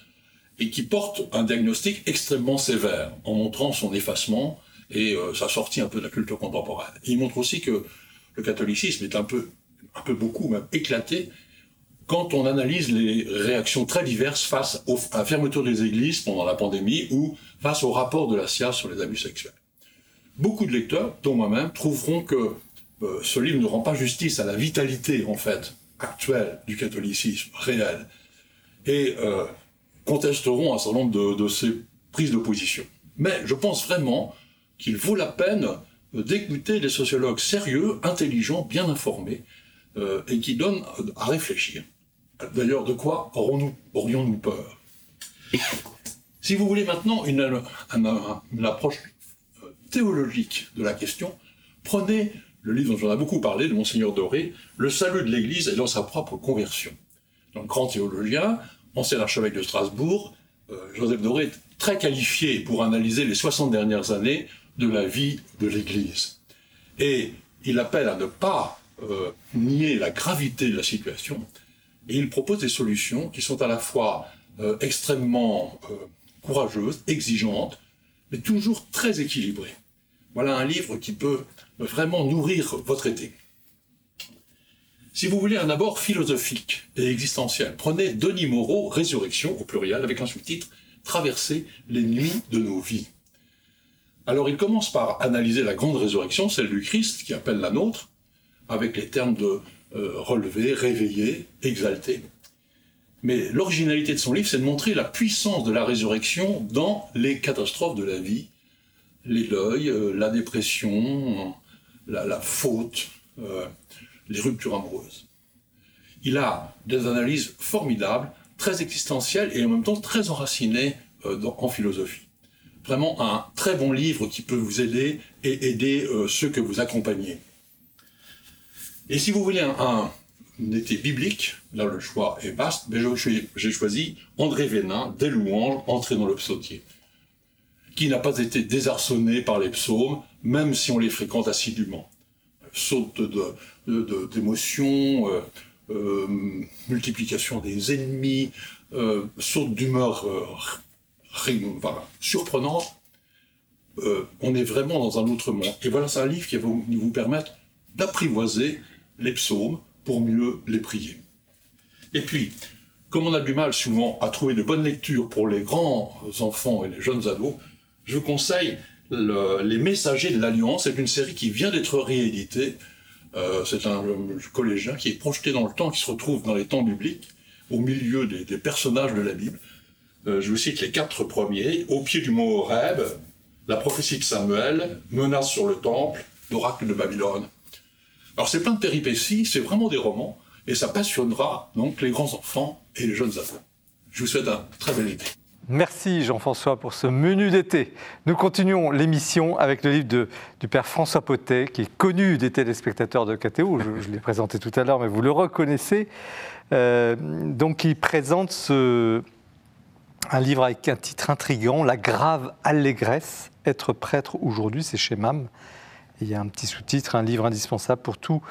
G: et qui portent un diagnostic extrêmement sévère en montrant son effacement et euh, sa sortie un peu de la culture contemporaine. Ils montrent aussi que le catholicisme est un peu, un peu beaucoup même éclaté quand on analyse les réactions très diverses face à la fermeture des églises pendant la pandémie ou face au rapport de la CIA sur les abus sexuels. Beaucoup de lecteurs, dont moi-même, trouveront que euh, ce livre ne rend pas justice à la vitalité, en fait, actuelle du catholicisme réel et euh, contesteront un certain nombre de, de ces prises de position. Mais je pense vraiment qu'il vaut la peine euh, d'écouter des sociologues sérieux, intelligents, bien informés, euh, et qui donnent à réfléchir. D'ailleurs, de quoi aurions-nous peur? Si vous voulez maintenant une, approche euh, théologique de la question, prenez le livre dont j'en ai beaucoup parlé, de Monseigneur Doré, Le salut de l'Église et dans sa propre conversion. Donc, grand théologien, ancien archevêque de Strasbourg, euh, Joseph Doré est très qualifié pour analyser les 60 dernières années de la vie de l'Église. Et il appelle à ne pas euh, nier la gravité de la situation, et il propose des solutions qui sont à la fois euh, extrêmement courageuses, exigeantes, mais toujours très équilibrées. Voilà un livre qui peut vraiment nourrir votre été. Si vous voulez un abord philosophique et existentiel, prenez Denis Moreau, Résurrection au pluriel, avec un sous-titre Traverser les nuits de nos vies. Alors il commence par analyser la grande résurrection, celle du Christ, qui appelle la nôtre, avec les termes de euh, relever, réveiller, exalter. Mais l'originalité de son livre, c'est de montrer la puissance de la résurrection dans les catastrophes de la vie, les deuils, euh, la dépression, la, faute, euh, les ruptures amoureuses. Il a des analyses formidables, très existentielles et en même temps très enracinées en philosophie. Vraiment un très bon livre qui peut vous aider et aider ceux que vous accompagnez. Et si vous voulez un, été biblique, là le choix est vaste, mais j'ai choisi André Vénin, des louanges, entrées dans le psautier, qui n'a pas été désarçonné par les psaumes, même si on les fréquente assidûment. Saute de, d'émotions, euh, euh, multiplication des ennemis, euh, saute d'humeur surprenante, on est vraiment dans un autre monde. Et voilà, c'est un livre qui va vous permettre d'apprivoiser les psaumes pour mieux les prier. Et puis, comme on a du mal souvent à trouver de bonnes lectures pour les grands enfants et les jeunes ados, je vous conseille Les Messagers de l'Alliance. C'est une série qui vient d'être rééditée euh, c'est un collégien qui est projeté dans le temps, qui se retrouve dans les temps bibliques, au milieu des, personnages de la Bible. Euh, je vous cite les quatre premiers. Au pied du mont Horeb, la prophétie de Samuel, menace sur le temple, l'oracle de Babylone. Alors c'est plein de péripéties, c'est vraiment des romans, et ça passionnera donc les grands enfants et les jeunes adultes. Je vous souhaite un très bel été.
A: Merci Jean-François pour ce menu d'été. Nous continuons l'émission avec le livre du père François Potet, qui est connu des téléspectateurs de KTO. Je, l'ai présenté tout à l'heure, mais vous le reconnaissez. Euh, donc, il présente ce, un livre avec un titre intrigant, La grave allégresse, être prêtre aujourd'hui, c'est chez MAM. Il y a un petit sous-titre, un livre indispensable pour tous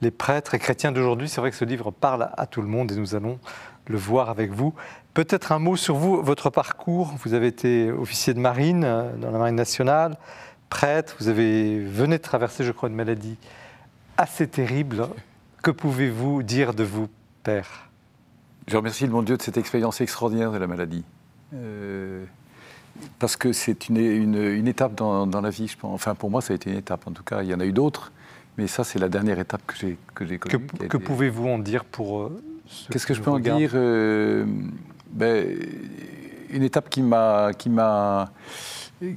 A: les prêtres et chrétiens d'aujourd'hui. C'est vrai que ce livre parle à tout le monde et nous allons le voir avec vous. Peut-être un mot sur vous, votre parcours. Vous avez été officier de marine euh, dans la marine nationale, prêtre. Vous avez venez de traverser, je crois, une maladie assez terrible. Que pouvez-vous dire de vous, père?
E: Je remercie le bon Dieu de cette expérience extraordinaire de la maladie. Euh, parce que c'est une, une, étape dans, la vie, je pense. Enfin, pour moi, ça a été une étape. En tout cas, il y en a eu d'autres. Mais ça, c'est la dernière étape que j'ai connue.
A: Que, que pouvez-vous en dire pour euh,
E: Qu'est-ce que je peux en dire ben, une étape qui m'a qui m'a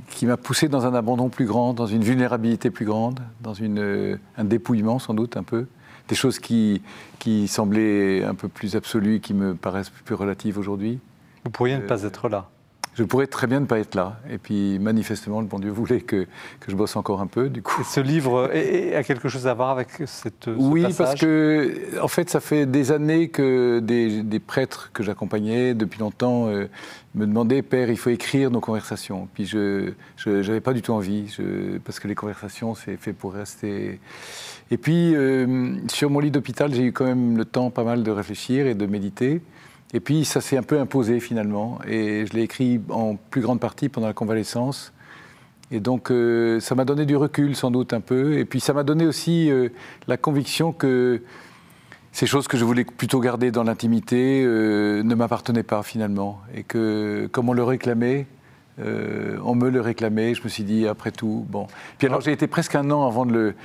E: qui m'a poussé dans un abandon plus grand, dans une vulnérabilité plus grande, dans une, un dépouillement sans doute un peu, des choses qui, qui semblaient un peu plus absolues, qui me paraissent plus relatives aujourd'hui.
A: Vous pourriez ne pas euh, être là
E: je pourrais très bien ne pas être là. Et puis, manifestement, le bon Dieu voulait que, que je bosse encore un peu, du coup.
A: ce livre a quelque chose à voir avec cette,
E: Oui, parce que, en fait, ça fait des années que des, des prêtres que j'accompagnais, depuis longtemps, euh, me demandaient, Père, il faut écrire nos conversations. Puis, je n'avais pas du tout envie, je, parce que les conversations, c'est fait pour rester... Et puis, euh, sur mon lit d'hôpital, j'ai eu quand même le temps pas mal de réfléchir et de méditer. Et puis ça s'est un peu imposé finalement, et je l'ai écrit en plus grande partie pendant la convalescence. Et donc euh, ça m'a donné du recul sans doute un peu, et puis ça m'a donné aussi euh, la conviction que ces choses que je voulais plutôt garder dans l'intimité euh, ne m'appartenaient pas finalement, et que comme on le réclamait, euh, on me le réclamait, je me suis dit, après tout, bon. Puis alors, j'ai été presque un an avant de le.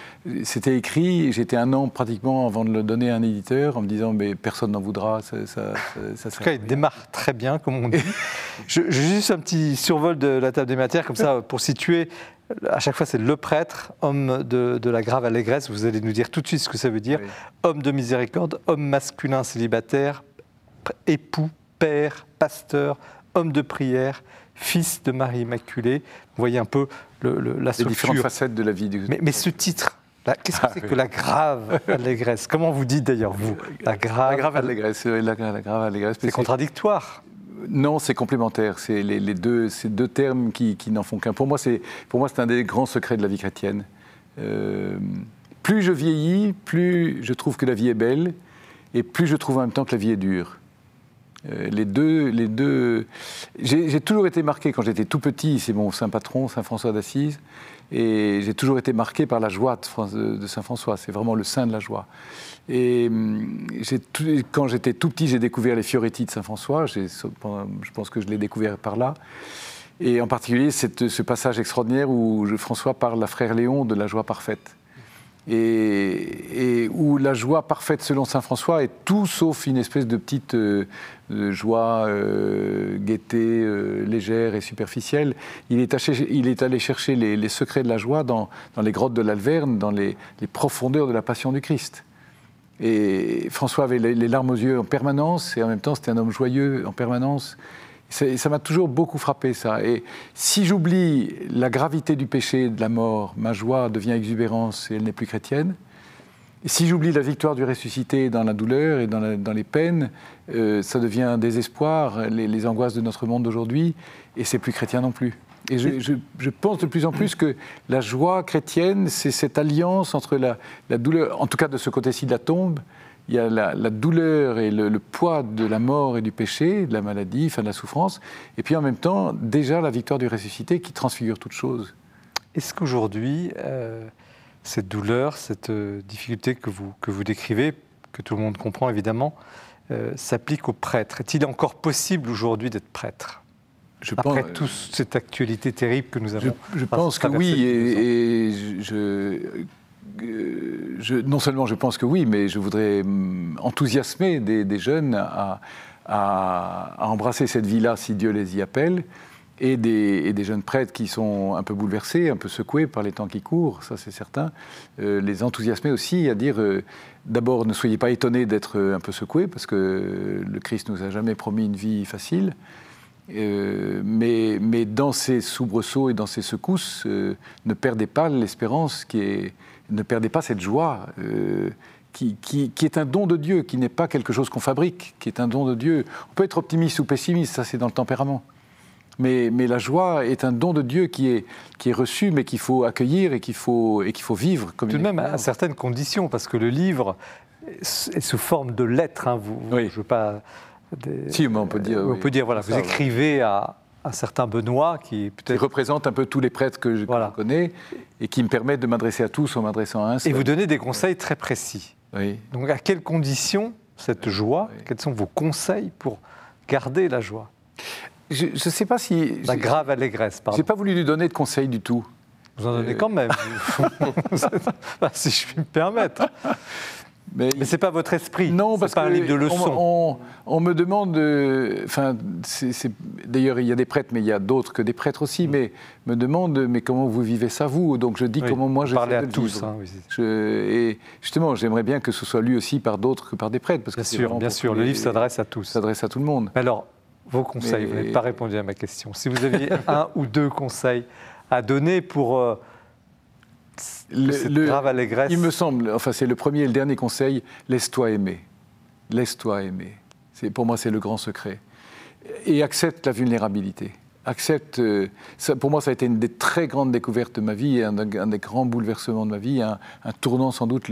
E: C'était écrit, j'étais un an pratiquement avant de le donner à un éditeur en me disant, mais personne n'en voudra, ça, ça,
A: ça, En tout cas, il démarre très bien, comme on dit. J'ai juste un petit survol de la table des matières, comme ça, pour situer. à chaque fois, c'est le prêtre, homme de, de, la grave allégresse. Vous allez nous dire tout de suite ce que ça veut dire.
E: Oui.
A: Homme de miséricorde, homme masculin célibataire, époux, père, pasteur, homme de prière, fils de Marie Immaculée. Vous voyez un peu le, le, la
E: Les
A: structure.
E: différentes facettes de la vie du
A: Mais, mais ce titre, qu'est-ce que
E: Ah,
A: c'est
E: oui.
A: que la grave allégresse? Comment vous dites d'ailleurs, vous? La grave,
E: La grave allégresse, oui, la, la grave allégresse.
A: C'est contradictoire.
E: Non, c'est complémentaire. C'est les, les deux, ces deux termes qui, qui n'en font qu'un. Pour moi, c'est pour moi, c'est un des grands secrets de la vie chrétienne. Euh, plus je vieillis, plus je trouve que la vie est belle, et plus je trouve en même temps que la vie est dure. Euh, les deux, les deux. J'ai toujours été marqué quand j'étais tout petit. C'est mon saint patron, saint François d'Assise, et j'ai toujours été marqué par la joie de, saint François. C'est vraiment le saint de la joie. Et hum, quand j'étais tout petit, j'ai découvert les Fioretti de Saint François. Je pense que je l'ai découvert par là. Et en particulier, ce passage extraordinaire où François parle à frère Léon de la joie parfaite. Et, où la joie parfaite selon Saint François est tout sauf une espèce de petite euh, joie, euh, gaieté euh, légère et superficielle. Il est, allé chercher les, secrets de la joie dans, les grottes de l'Alverne, dans les, profondeurs de la passion du Christ. Et François avait les larmes aux yeux en permanence, et en même temps, c'était un homme joyeux en permanence. Ça m'a toujours beaucoup frappé, ça. Et si j'oublie la gravité du péché, de la mort, ma joie devient exubérance et elle n'est plus chrétienne. Si j'oublie la victoire du ressuscité dans la douleur et dans, les peines, euh, ça devient un désespoir, les, angoisses de notre monde d'aujourd'hui, et c'est plus chrétien non plus. Et je, pense de plus en plus que la joie chrétienne, c'est cette alliance entre la douleur, en tout cas de ce côté-ci de la tombe, il y a la, la douleur et le, le poids de la mort et du péché, de la maladie, enfin de la souffrance, et puis en même temps, déjà la victoire du ressuscité qui transfigure toute chose.
A: Est-ce qu'aujourd'hui, euh, cette douleur, cette euh, difficulté que vous, que vous décrivez, que tout le monde comprend évidemment, euh, s'applique aux prêtres? Est-il encore possible aujourd'hui d'être prêtre?
E: Je
A: Après
E: pense-
A: toute cette actualité terrible que nous
E: Je,
A: avons
E: je
A: enfin,
E: pense que oui, et, et je, non seulement je pense que oui, mais je voudrais hum, enthousiasmer des, jeunes à, embrasser cette vie-là si Dieu les y appelle, et des, jeunes prêtres qui sont un peu bouleversés, un peu secoués par les temps qui courent, ça c'est certain, euh, les enthousiasmer aussi à dire euh, d'abord ne soyez pas étonnés d'être euh, un peu secoués, parce que le Christ nous a jamais promis une vie facile. Mais, mais dans ces soubresauts et dans ces secousses, ne perdez pas l'espérance, qui est, ne perdez pas cette joie, euh, qui, qui- qui est un don de Dieu, qui n'est pas quelque chose qu'on fabrique, qui est un don de Dieu. On peut être optimiste ou pessimiste, ça c'est dans le tempérament. Mais, mais la joie est un don de Dieu qui est, qui est reçu, mais qu'il faut accueillir et qu'il faut, et qu'il faut vivre comme
A: Tout de même à certaines conditions, parce que le livre est sous forme de lettres. hein, vous,
E: Oui.
A: je veux pas. des-
E: Si, mais on peut dire,
A: On
E: oui.
A: peut dire, voilà, vous
E: ouais.
A: écrivez à un certain Benoît qui peut-être.
E: représente un peu tous les prêtres que je, que
A: Voilà.
E: je connais et qui me permettent de m'adresser à tous en m'adressant à un
A: Et
E: seul.
A: vous donnez des conseils très précis.
E: Oui.
A: Donc, à quelles conditions cette joie
E: Oui.
A: Quels sont vos conseils pour garder la joie?
E: Je ne sais pas si.
A: La grave allégresse, pardon.
E: J'ai pas voulu lui donner de conseils du tout.
A: Vous en donnez
E: Euh,
A: quand même. Si je puis me permettre.
E: Mais,
A: Mais c'est pas votre esprit.
E: non,
A: C'est
E: parce
A: pas
E: que
A: un livre de leçons.
E: On, on- on me demande. euh, Enfin, d'ailleurs, il y a des prêtres, mais il y a d'autres que des prêtres aussi. Mais me demande, mais comment vous vivez ça vous? Donc je dis
A: Mm. Oui,
E: comment moi je
A: Parlez à tous. hein, oui.
E: Je- et justement, j'aimerais bien que ce soit lu aussi par d'autres que par des prêtres, parce
A: Bien
E: que
A: sûr, bien sûr. Le livre s'adresse à tous.
E: s'adresse à tout le monde.
A: Mais Alors, vos conseils,
E: Mais-
A: vous n'avez pas répondu à ma question. Si vous aviez un ou deux conseils à donner pour euh,
E: Le-
A: cette
E: le-
A: grave allégresse,
E: Il me semble, enfin c'est le premier et le dernier conseil, laisse-toi aimer. Laisse-toi aimer. C'est, pour moi, c'est le grand secret. Et accepte la vulnérabilité. Accepte, euh, ça, pour moi, ça a été une des très grandes découvertes de ma vie, un, un des grands bouleversements de ma vie, un, un tournant sans doute.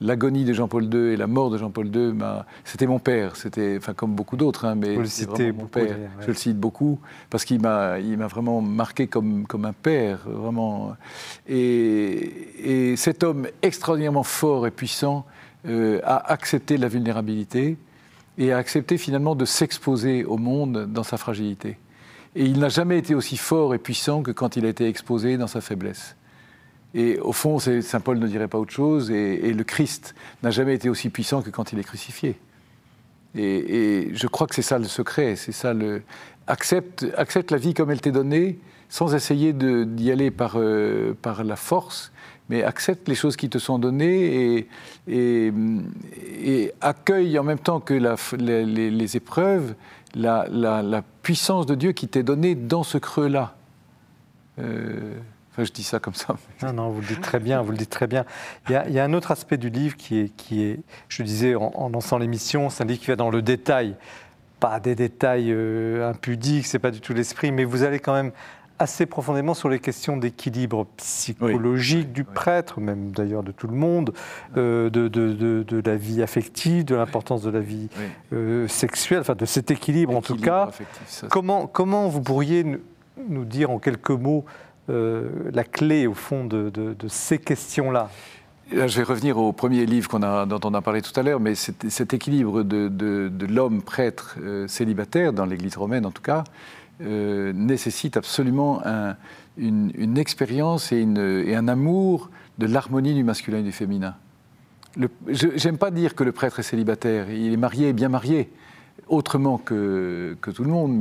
E: L'agonie de Jean-Paul II et la mort de Jean-Paul II, c'était mon père. C'était, enfin, comme beaucoup d'autres, hein, mais
A: Vous le
E: c'est
A: citez
E: vraiment mon père.
A: ouais.
E: Je le cite beaucoup parce qu'il m'a, il m'a vraiment marqué comme, comme un père, vraiment. Et, et cet homme extraordinairement fort et puissant euh, a accepté la vulnérabilité et a accepté finalement de s'exposer au monde dans sa fragilité. Et il n'a jamais été aussi fort et puissant que quand il a été exposé dans sa faiblesse. Et au fond, Saint Paul ne dirait pas autre chose, et, le Christ n'a jamais été aussi puissant que quand il est crucifié. Et, je crois que c'est ça le secret, c'est ça. Accepte, la vie comme elle t'est donnée, sans essayer d'y aller par, euh, par la force, mais accepte les choses qui te sont données et, accueille en même temps que les épreuves la, la- puissance de Dieu qui t'est donnée dans ce creux-là. Euh, enfin, je dis ça comme ça.
A: Non, non, vous le dites très bien, vous le dites très bien. Il y a, il y a un autre aspect du livre qui est, qui est je disais en, en lançant l'émission, c'est un livre qui va dans le détail, pas des détails euh, impudiques, c'est pas du tout l'esprit, mais vous allez quand même assez profondément sur les questions d'équilibre psychologique du prêtre, même d'ailleurs de tout le monde, euh, de, de- de- de la vie affective, de l'importance de la vie
E: Oui.
A: euh, sexuelle, enfin de cet équilibre en tout cas.
E: affectif, ça,
A: Comment, comment vous pourriez nous, dire en quelques mots euh, la clé au fond de, de- ces questions-là?
E: Là, je vais revenir au premier livre qu'on a, dont on a parlé tout à l'heure, mais cet, cet équilibre de, l'homme prêtre célibataire, dans l'Église romaine en tout cas, euh, nécessite absolument un- une, expérience et, un amour de l'harmonie du masculin et du féminin. N'aime pas dire que le prêtre est célibataire, il est marié, bien marié, autrement que, tout le monde,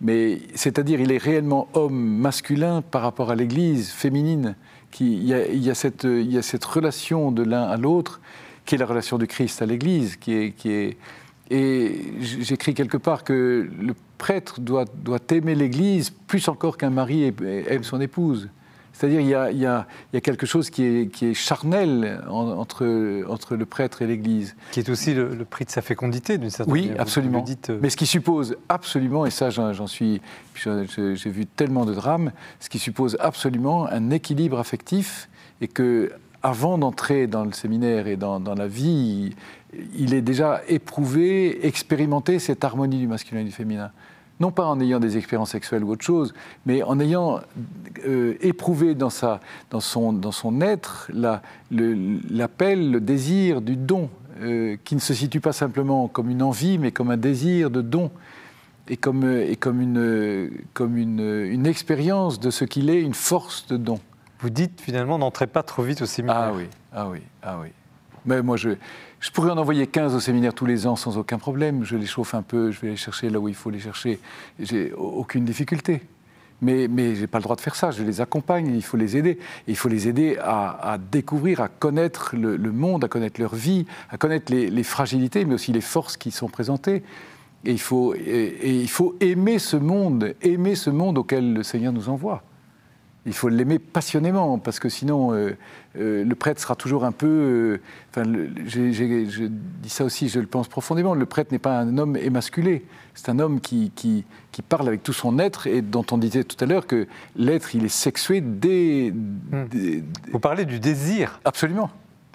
E: mais, c'est-à-dire il est réellement homme masculin par rapport à l'Église féminine. Qui, il, y a, cette, relation de l'un à l'autre qui est la relation du Christ à l'Église, qui est, et j'écris quelque part que le prêtre doit, doit aimer l'Église plus encore qu'un mari a- aime son épouse. C'est-à-dire il y a, il y a- il y a quelque chose qui est, qui est charnel en- entre, entre le prêtre et l'Église.
A: Qui est aussi le, le prix de sa fécondité, d'une certaine
E: Oui,
A: manière. Vous
E: absolument.
A: dites, euh,
E: Mais ce qui suppose absolument, et ça j'en suis, j'ai vu tellement de drames, ce qui suppose absolument un équilibre affectif et que avant d'entrer dans le séminaire et dans, dans la vie, il est déjà éprouvé, expérimenté cette harmonie du masculin et du féminin. Non pas en ayant des expériences sexuelles ou autre chose, mais en ayant euh, éprouvé dans, sa, dans, son, dans son être le- l'appel, le, désir du don, euh, qui ne se situe pas simplement comme une envie, mais comme un désir de don, et comme, et comme, une, comme une, une expérience de ce qu'il est, une force de don.
A: Vous dites finalement, n'entrez pas trop vite au séminaire.
E: Ah oui, ah oui, ah oui. Mais moi, je, je pourrais en envoyer 15 au séminaire tous les ans sans aucun problème. Je les chauffe un peu, je vais les chercher là où il faut les chercher. J'ai aucune difficulté. Mais, mais je n'ai pas le droit de faire ça. Je les accompagne, il faut les aider. Il faut les aider à, découvrir, à connaître le, monde, à connaître leur vie, à connaître les, fragilités, mais aussi les forces qui sont présentées. Et il faut aimer ce monde, aimer ce monde auquel le Seigneur nous envoie. Il faut l'aimer passionnément, parce que sinon, euh, euh, le prêtre sera toujours un peu. euh, enfin, je dis ça aussi, je le pense profondément. Le prêtre n'est pas un homme émasculé. C'est un homme qui, qui, qui parle avec tout son être et dont on disait tout à l'heure que l'être, il est sexué dès. dès-
A: Vous parlez du désir.
E: absolument.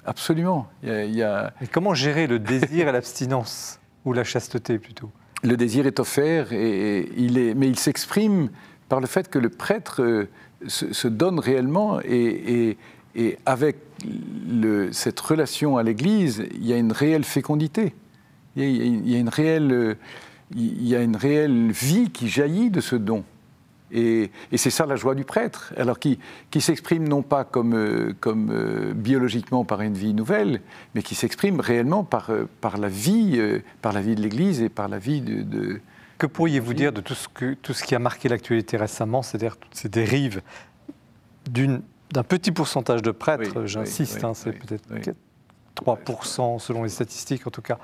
E: Absolument. Il y a- il y a,
A: Et comment gérer le désir et l'abstinence Ou la chasteté plutôt?
E: Le désir est offert, et, et il est, mais il s'exprime par le fait que le prêtre se, donne réellement et, avec cette relation à l'Église, il y a une réelle fécondité. Il y a, une réelle, il y a une réelle vie qui jaillit de ce don. Et, c'est ça la joie du prêtre, alors qui, qui s'exprime non pas comme, euh, euh, biologiquement par une vie nouvelle, mais qui s'exprime réellement par, euh, la vie, par la vie de l'Église et par la vie de-
A: Que pourriez-vous dire de tout ce, que, tout ce qui a marqué l'actualité récemment, c'est-à-dire toutes ces dérives d'une- d'un petit pourcentage de prêtres,
E: Oui,
A: j'insiste,
E: oui,
A: hein, c'est
E: oui,
A: peut-être
E: oui.
A: 3% selon les statistiques en tout cas,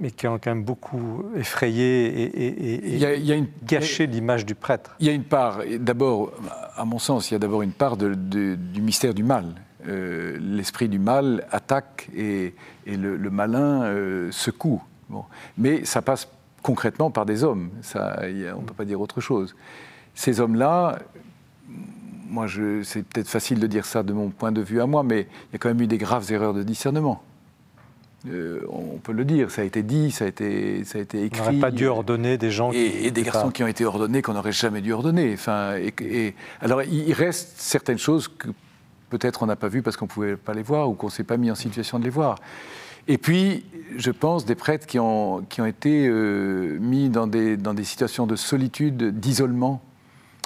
A: mais qui ont quand même beaucoup effrayé et, et- et-
E: Il y a, il y a une,
A: gâché l'image du prêtre.
E: Il y a une part, d'abord, à mon sens, il y a d'abord une part de- de- du mystère du mal. Euh, L'esprit du mal attaque et, et le, le malin euh, secoue. Bon. Mais ça passe concrètement par des hommes. Ça, a- on ne peut pas dire autre chose. Ces hommes-là, moi, c'est peut-être facile de dire ça de mon point de vue à moi, mais il y a quand même eu des graves erreurs de discernement. Euh, on peut le dire, ça a été dit, ça a été, ça a été
A: On
E: écrit.
A: n'aurait pas dû ordonner des gens qui
E: Et, et des garçons
A: pas-
E: qui ont été ordonnés qu'on n'aurait jamais dû ordonner. Enfin, et, et- alors, il il reste certaines choses que peut-être on n'a pas vues parce qu'on ne pouvait pas les voir ou qu'on ne s'est pas mis en situation de les voir. Et puis, je pense, des prêtres qui ont, qui ont été euh, mis dans des, dans des situations de solitude, d'isolement.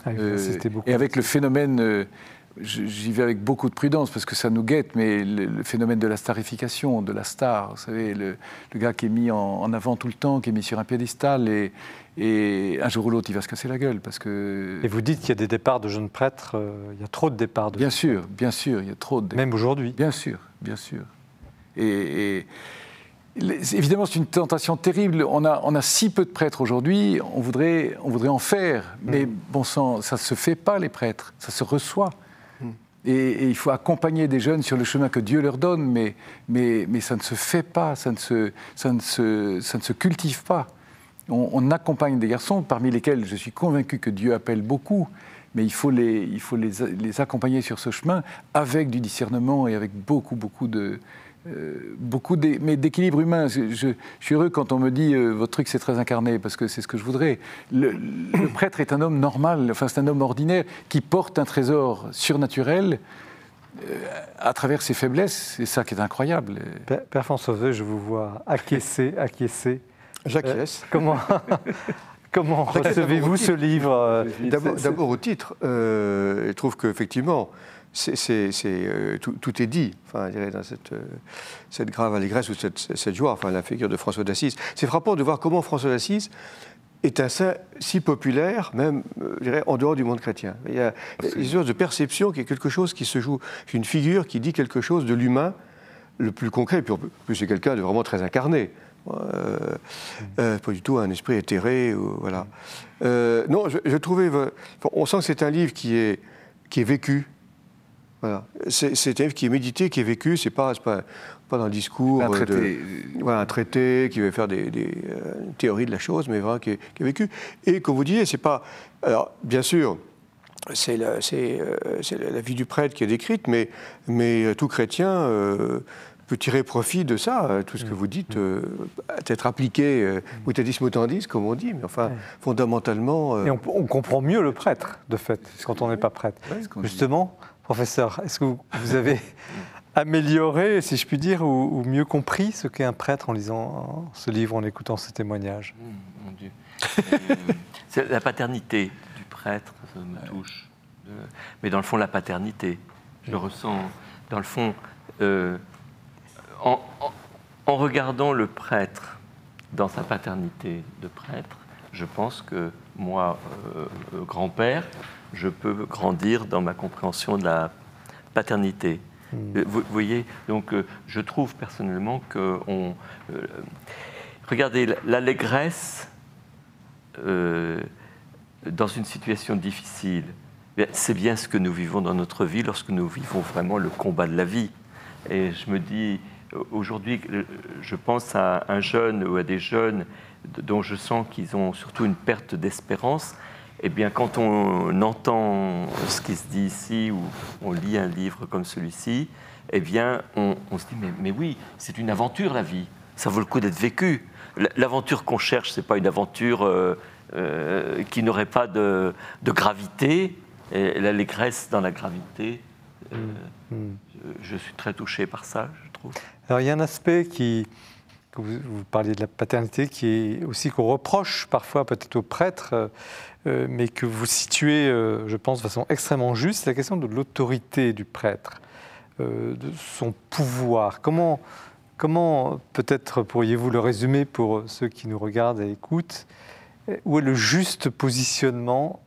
A: Ah,
E: Euh, et avec le phénomène euh, j'y vais avec beaucoup de prudence parce que ça nous guette, mais le, phénomène de la starification, de la star, vous savez, le, gars qui est mis en, avant tout le temps, qui est mis sur un piédestal, et, et un jour ou l'autre, il va se casser la gueule parce que.
A: Et vous dites qu'il y a des départs de jeunes prêtres, il y a trop de départs de
E: Bien sûr, bien sûr, il y a trop de départs.
A: Même aujourd'hui
E: Bien sûr, bien sûr. Et Évidemment, c'est une tentation terrible. On a, on a si peu de prêtres aujourd'hui, on voudrait, on voudrait en faire. Mais mm. bon sang, ça ne se fait pas, les prêtres. Ça se reçoit. Mm. Et, il faut accompagner des jeunes sur le chemin que Dieu leur donne, mais, mais, mais ça ne se fait pas, ça ne se, ça ne se, ça ne se cultive pas. On, accompagne des garçons, parmi lesquels je suis convaincu que Dieu appelle beaucoup, mais il faut, les, il faut les, les accompagner sur ce chemin avec du discernement et avec beaucoup, beaucoup de, beaucoup d'équilibre humain. Je, suis heureux quand on me dit euh, votre truc c'est très incarné parce que c'est ce que je voudrais. Le, prêtre est un homme normal, enfin c'est un homme ordinaire qui porte un trésor surnaturel euh, à travers ses faiblesses. C'est ça qui est incroyable.
A: Père, François, je vous vois acquiescer, acquiescer.
C: J'acquiesce.
A: comment comment recevez-vous ce livre
C: D'abord au titre. je trouve qu'effectivement, c'est, euh, tout, est dit, enfin, dans cette, euh, cette, grave allégresse ou cette, joie, enfin, la figure de François d'Assise. C'est frappant de voir comment François d'Assise est un saint si populaire, même euh, en dehors du monde chrétien. Il y a une sorte de perception qui est quelque chose qui se joue, une figure qui dit quelque chose de l'humain le plus concret, puis plus c'est quelqu'un de vraiment très incarné. pas du tout un esprit éthéré. voilà. non, je, trouvais. on sent que c'est un livre qui est, qui est vécu, c'est un livre qui est médité, qui est vécu, c'est pas, pas, pas dans le discours.
E: Un traité.
C: un traité qui va faire des, euh, théories de la chose, mais vraiment qui est, vécu. Et comme vous disiez, c'est pas. Alors, bien sûr, c'est la, euh, la, vie du prêtre qui est décrite, mais, mais tout chrétien peut tirer profit de ça. Tout ce que vous dites, euh, être appliqué, euh, mutandis mutandis, comme on dit, mais enfin, fondamentalement.
A: Et on, on, comprend mieux le prêtre, de fait, quand on n'est pas prêtre. Justement, Professeur, est-ce que vous avez amélioré, si je puis dire, ou, mieux compris ce qu'est un prêtre en lisant ce livre, en écoutant ce témoignage?
B: Mmh, Mon Dieu. Euh, la paternité du prêtre, ça me touche. Mais dans le fond, la paternité, je ressens, dans le fond, euh, en, regardant le prêtre dans sa paternité de prêtre, je pense que moi, euh, grand-père, je peux grandir dans ma compréhension de la paternité. Hmm. Euh, vous, voyez, donc euh, je trouve personnellement que on, euh, regardez l'allégresse dans une situation difficile. C'est bien ce que nous vivons dans notre vie lorsque nous vivons vraiment le combat de la vie. Et je me dis, aujourd'hui, je pense à un jeune ou à des jeunes dont je sens qu'ils ont surtout une perte d'espérance eh bien, quand on entend ce qui se dit ici ou on lit un livre comme celui-ci, eh bien, on, se dit mais, oui, c'est une aventure la vie. Ça vaut le coup d'être vécu. L'aventure qu'on cherche, c'est pas une aventure euh, euh, qui n'aurait pas de, gravité. Et l'allégresse dans la gravité, euh, mm. je, suis très touché par ça, je trouve.
A: Alors, il y a un aspect qui, vous, parliez de la paternité, qui est aussi qu'on reproche parfois peut-être aux prêtres, euh, mais que vous situez, euh, je pense, de façon extrêmement juste, c'est la question de l'autorité du prêtre, euh, de son pouvoir. Comment, comment peut-être pourriez-vous le résumer pour ceux qui nous regardent et écoutent Où est le juste positionnement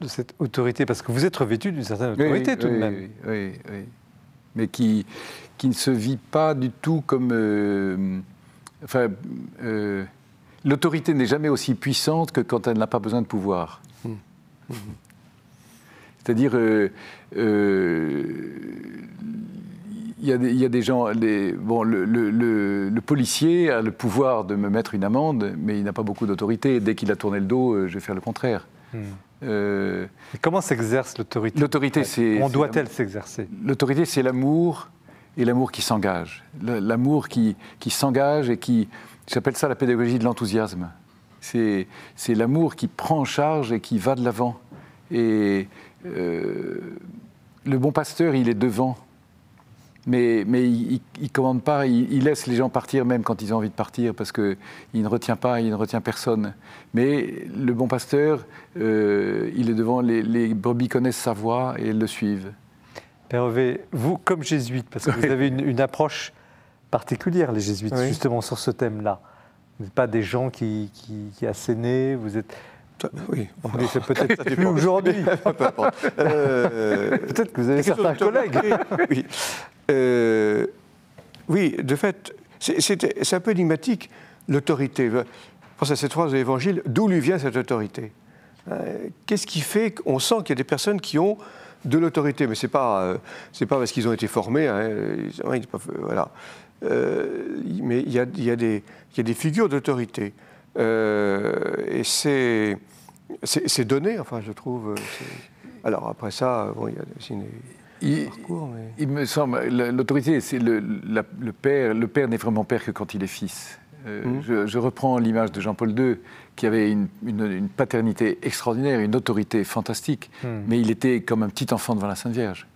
A: de cette autorité? Parce que vous êtes revêtu d'une certaine autorité tout
E: de
A: même.
E: Oui, oui, mais qui, qui ne se vit pas du tout comme... enfin, l'autorité n'est jamais aussi puissante que quand elle n'a pas besoin de pouvoir. Mmh. Mmh. C'est-à-dire, euh, euh, il y, a des gens. bon, le, policier a le pouvoir de me mettre une amende, mais il n'a pas beaucoup d'autorité. Dès qu'il a tourné le dos, euh, je vais faire le contraire.
A: Mmh. comment s'exerce l'autorité?
E: L'autorité, c'est.
A: Comment doit-elle s'exercer?
E: L'autorité, c'est l'amour et l'amour qui s'engage. L'amour qui, qui s'engage et qui, J'appelle ça la pédagogie de l'enthousiasme. C'est l'amour qui prend en charge et qui va de l'avant. Et euh, le bon pasteur, il est devant. Mais, mais il ne commande pas, il, laisse les gens partir même quand ils ont envie de partir parce qu'il ne retient pas, il ne retient personne. Mais le bon pasteur, euh, il est devant, les, les, brebis connaissent sa voix et elles le suivent.
A: Père Hervé, vous, comme jésuite, parce que vous avez une, une approche particulière, les jésuites,
C: Oui.
A: justement sur ce thème-là. Vous n'êtes pas des gens qui, qui, qui assénaient, vous êtes.
C: Oui.
A: Vous l'êtes peut-être plus aujourd'hui.
C: Euh,
A: Peut-être que vous avez certains collègues.
C: oui. Euh, oui, de fait, c'est- un peu énigmatique, l'autorité. Je pense à cette phrase de l'Évangile, d'où lui vient cette autorité? Euh, Qu'est-ce qui fait qu'on sent qu'il y a des personnes qui ont de l'autorité? Mais ce n'est pas, c'est pas parce qu'ils ont été formés, hein, ils- voilà. Euh, mais il y a, il y a des, il y a des figures d'autorité. Euh, et c'est c'est donné, enfin, je trouve. euh, Alors après ça, bon, il y a aussi une-
E: Il,
C: parcours, mais-
E: il me semble, la- l'autorité, c'est le, père. Le père n'est vraiment père que quand il est fils. Euh,
C: Mhm.
E: je, je reprends l'image de Jean-Paul II, qui avait une, une- une paternité extraordinaire, une autorité fantastique,
A: Hmm.
E: mais il était comme un petit enfant devant la Sainte Vierge.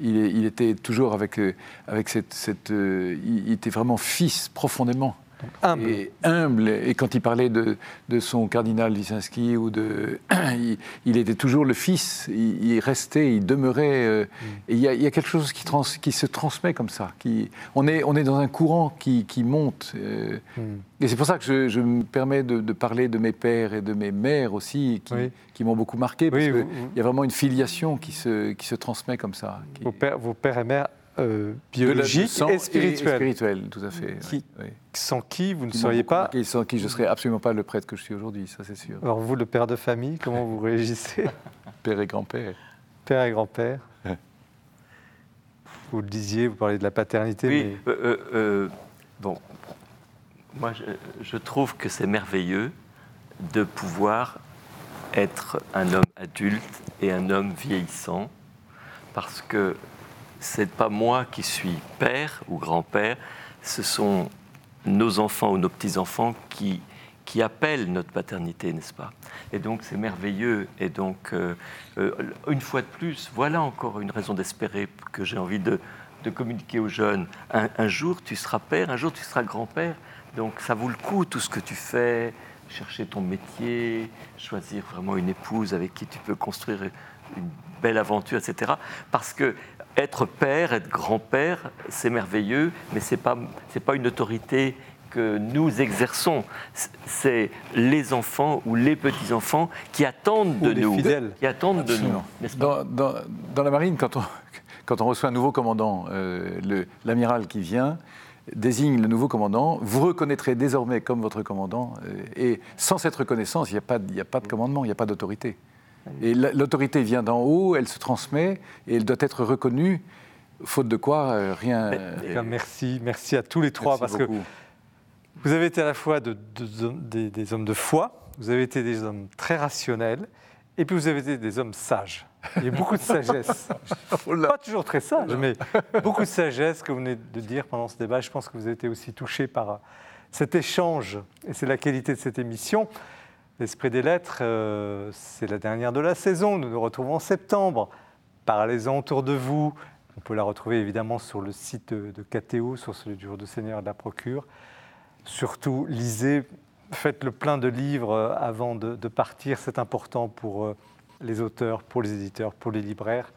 E: Il, était toujours avec, euh, avec cette... euh, il était vraiment fils profondément.
A: Humble.
E: Et humble. Et quand il parlait de, de son cardinal Wyszynski, ou de, il, il était toujours le fils. Il, il restait, il demeurait. euh, Et il y, a, il y a quelque chose qui, trans- qui se transmet comme ça. Qui, on, est, on est dans un courant qui, qui monte. euh,
A: Hmm.
E: et c'est pour ça que je, je me permets de, de parler de mes pères et de mes mères aussi, qui,
A: Oui.
E: qui m'ont beaucoup marqué. Parce
A: Oui,
E: qu'il y a vraiment une filiation qui se, qui se transmet comme ça. qui-
A: Vos pères, vos pères et mères euh,
E: de la- de
A: biologiques
E: sang
A: et spirituels,
E: tout à fait.
A: Qui-
E: oui,
A: sans qui vous ne
E: Qui
A: seriez pas.
E: marqué, sans qui je ne serais absolument pas le prêtre que je suis aujourd'hui, ça c'est sûr.
A: Alors vous, le père de famille, comment vous réagissez?
E: Père et grand-père.
A: Père et grand-père. Vous le disiez, vous parlez de la paternité,
B: Oui, euh, euh, euh, bon, moi je, je trouve que c'est merveilleux de pouvoir être un homme adulte et un homme vieillissant, parce que c'est pas moi qui suis père ou grand-père, ce sont nos enfants ou nos petits-enfants qui, qui appellent notre paternité, n'est-ce pas? Et donc c'est merveilleux. Et donc, euh, euh, une fois de plus, voilà encore une raison d'espérer que j'ai envie de, de communiquer aux jeunes. Un, un jour tu seras père, un jour tu seras grand-père. Donc ça vaut le coup tout ce que tu fais, chercher ton métier, choisir vraiment une épouse avec qui tu peux construire une belle aventure, etc. Parce que être père, être grand-père, c'est merveilleux, mais c'est pas c'est pas une autorité que nous exerçons. C'est les enfants ou les petits enfants qui attendent
A: Ou
B: de
A: les
B: nous,
A: fidèles.
B: qui attendent de nous, pas
E: Dans, dans- dans la marine, quand on, quand on reçoit un nouveau commandant, euh, l'amiral qui vient désigne le nouveau commandant, vous reconnaîtrez désormais comme votre commandant, euh, et sans cette reconnaissance, il n'y a, pas de- il n'y a pas de commandement, il n'y a pas d'autorité. Et la- l'autorité vient d'en haut, elle se transmet, et elle doit être reconnue, faute de quoi, euh, rien...
B: Mais-
E: euh,
A: merci, merci à tous les trois,
E: merci
A: parce que
E: beaucoup.
A: vous avez été à la fois de- de- des, des hommes de foi, vous avez été des hommes très rationnels, et puis vous avez été des hommes sages. Il y a beaucoup de sagesse. Pas toujours très sage, mais beaucoup de sagesse que vous venez de dire pendant ce débat. Je pense que vous avez été aussi touché par cet échange, et c'est la qualité de cette émission. L'Esprit des Lettres, euh, c'est la dernière de la saison. Nous nous retrouvons en septembre. Parlez-en autour de vous. On peut la retrouver évidemment sur le site de, de KTO, sur celui du jour du Seigneur et de la Procure. Surtout, lisez, faites le plein de livres euh, avant de, partir. C'est important pour euh, les auteurs, pour les éditeurs, pour les libraires.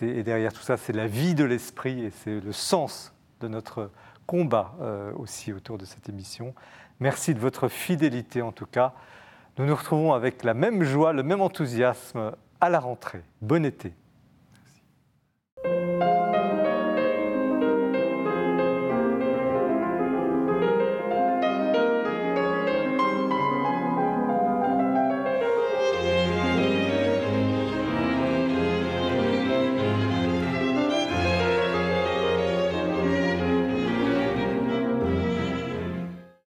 A: Et derrière tout ça, c'est la vie de l'esprit et c'est le sens de notre combat aussi autour de cette émission. Merci de votre fidélité en tout cas. Nous nous retrouvons avec la même joie, le même enthousiasme à la rentrée. Bon été.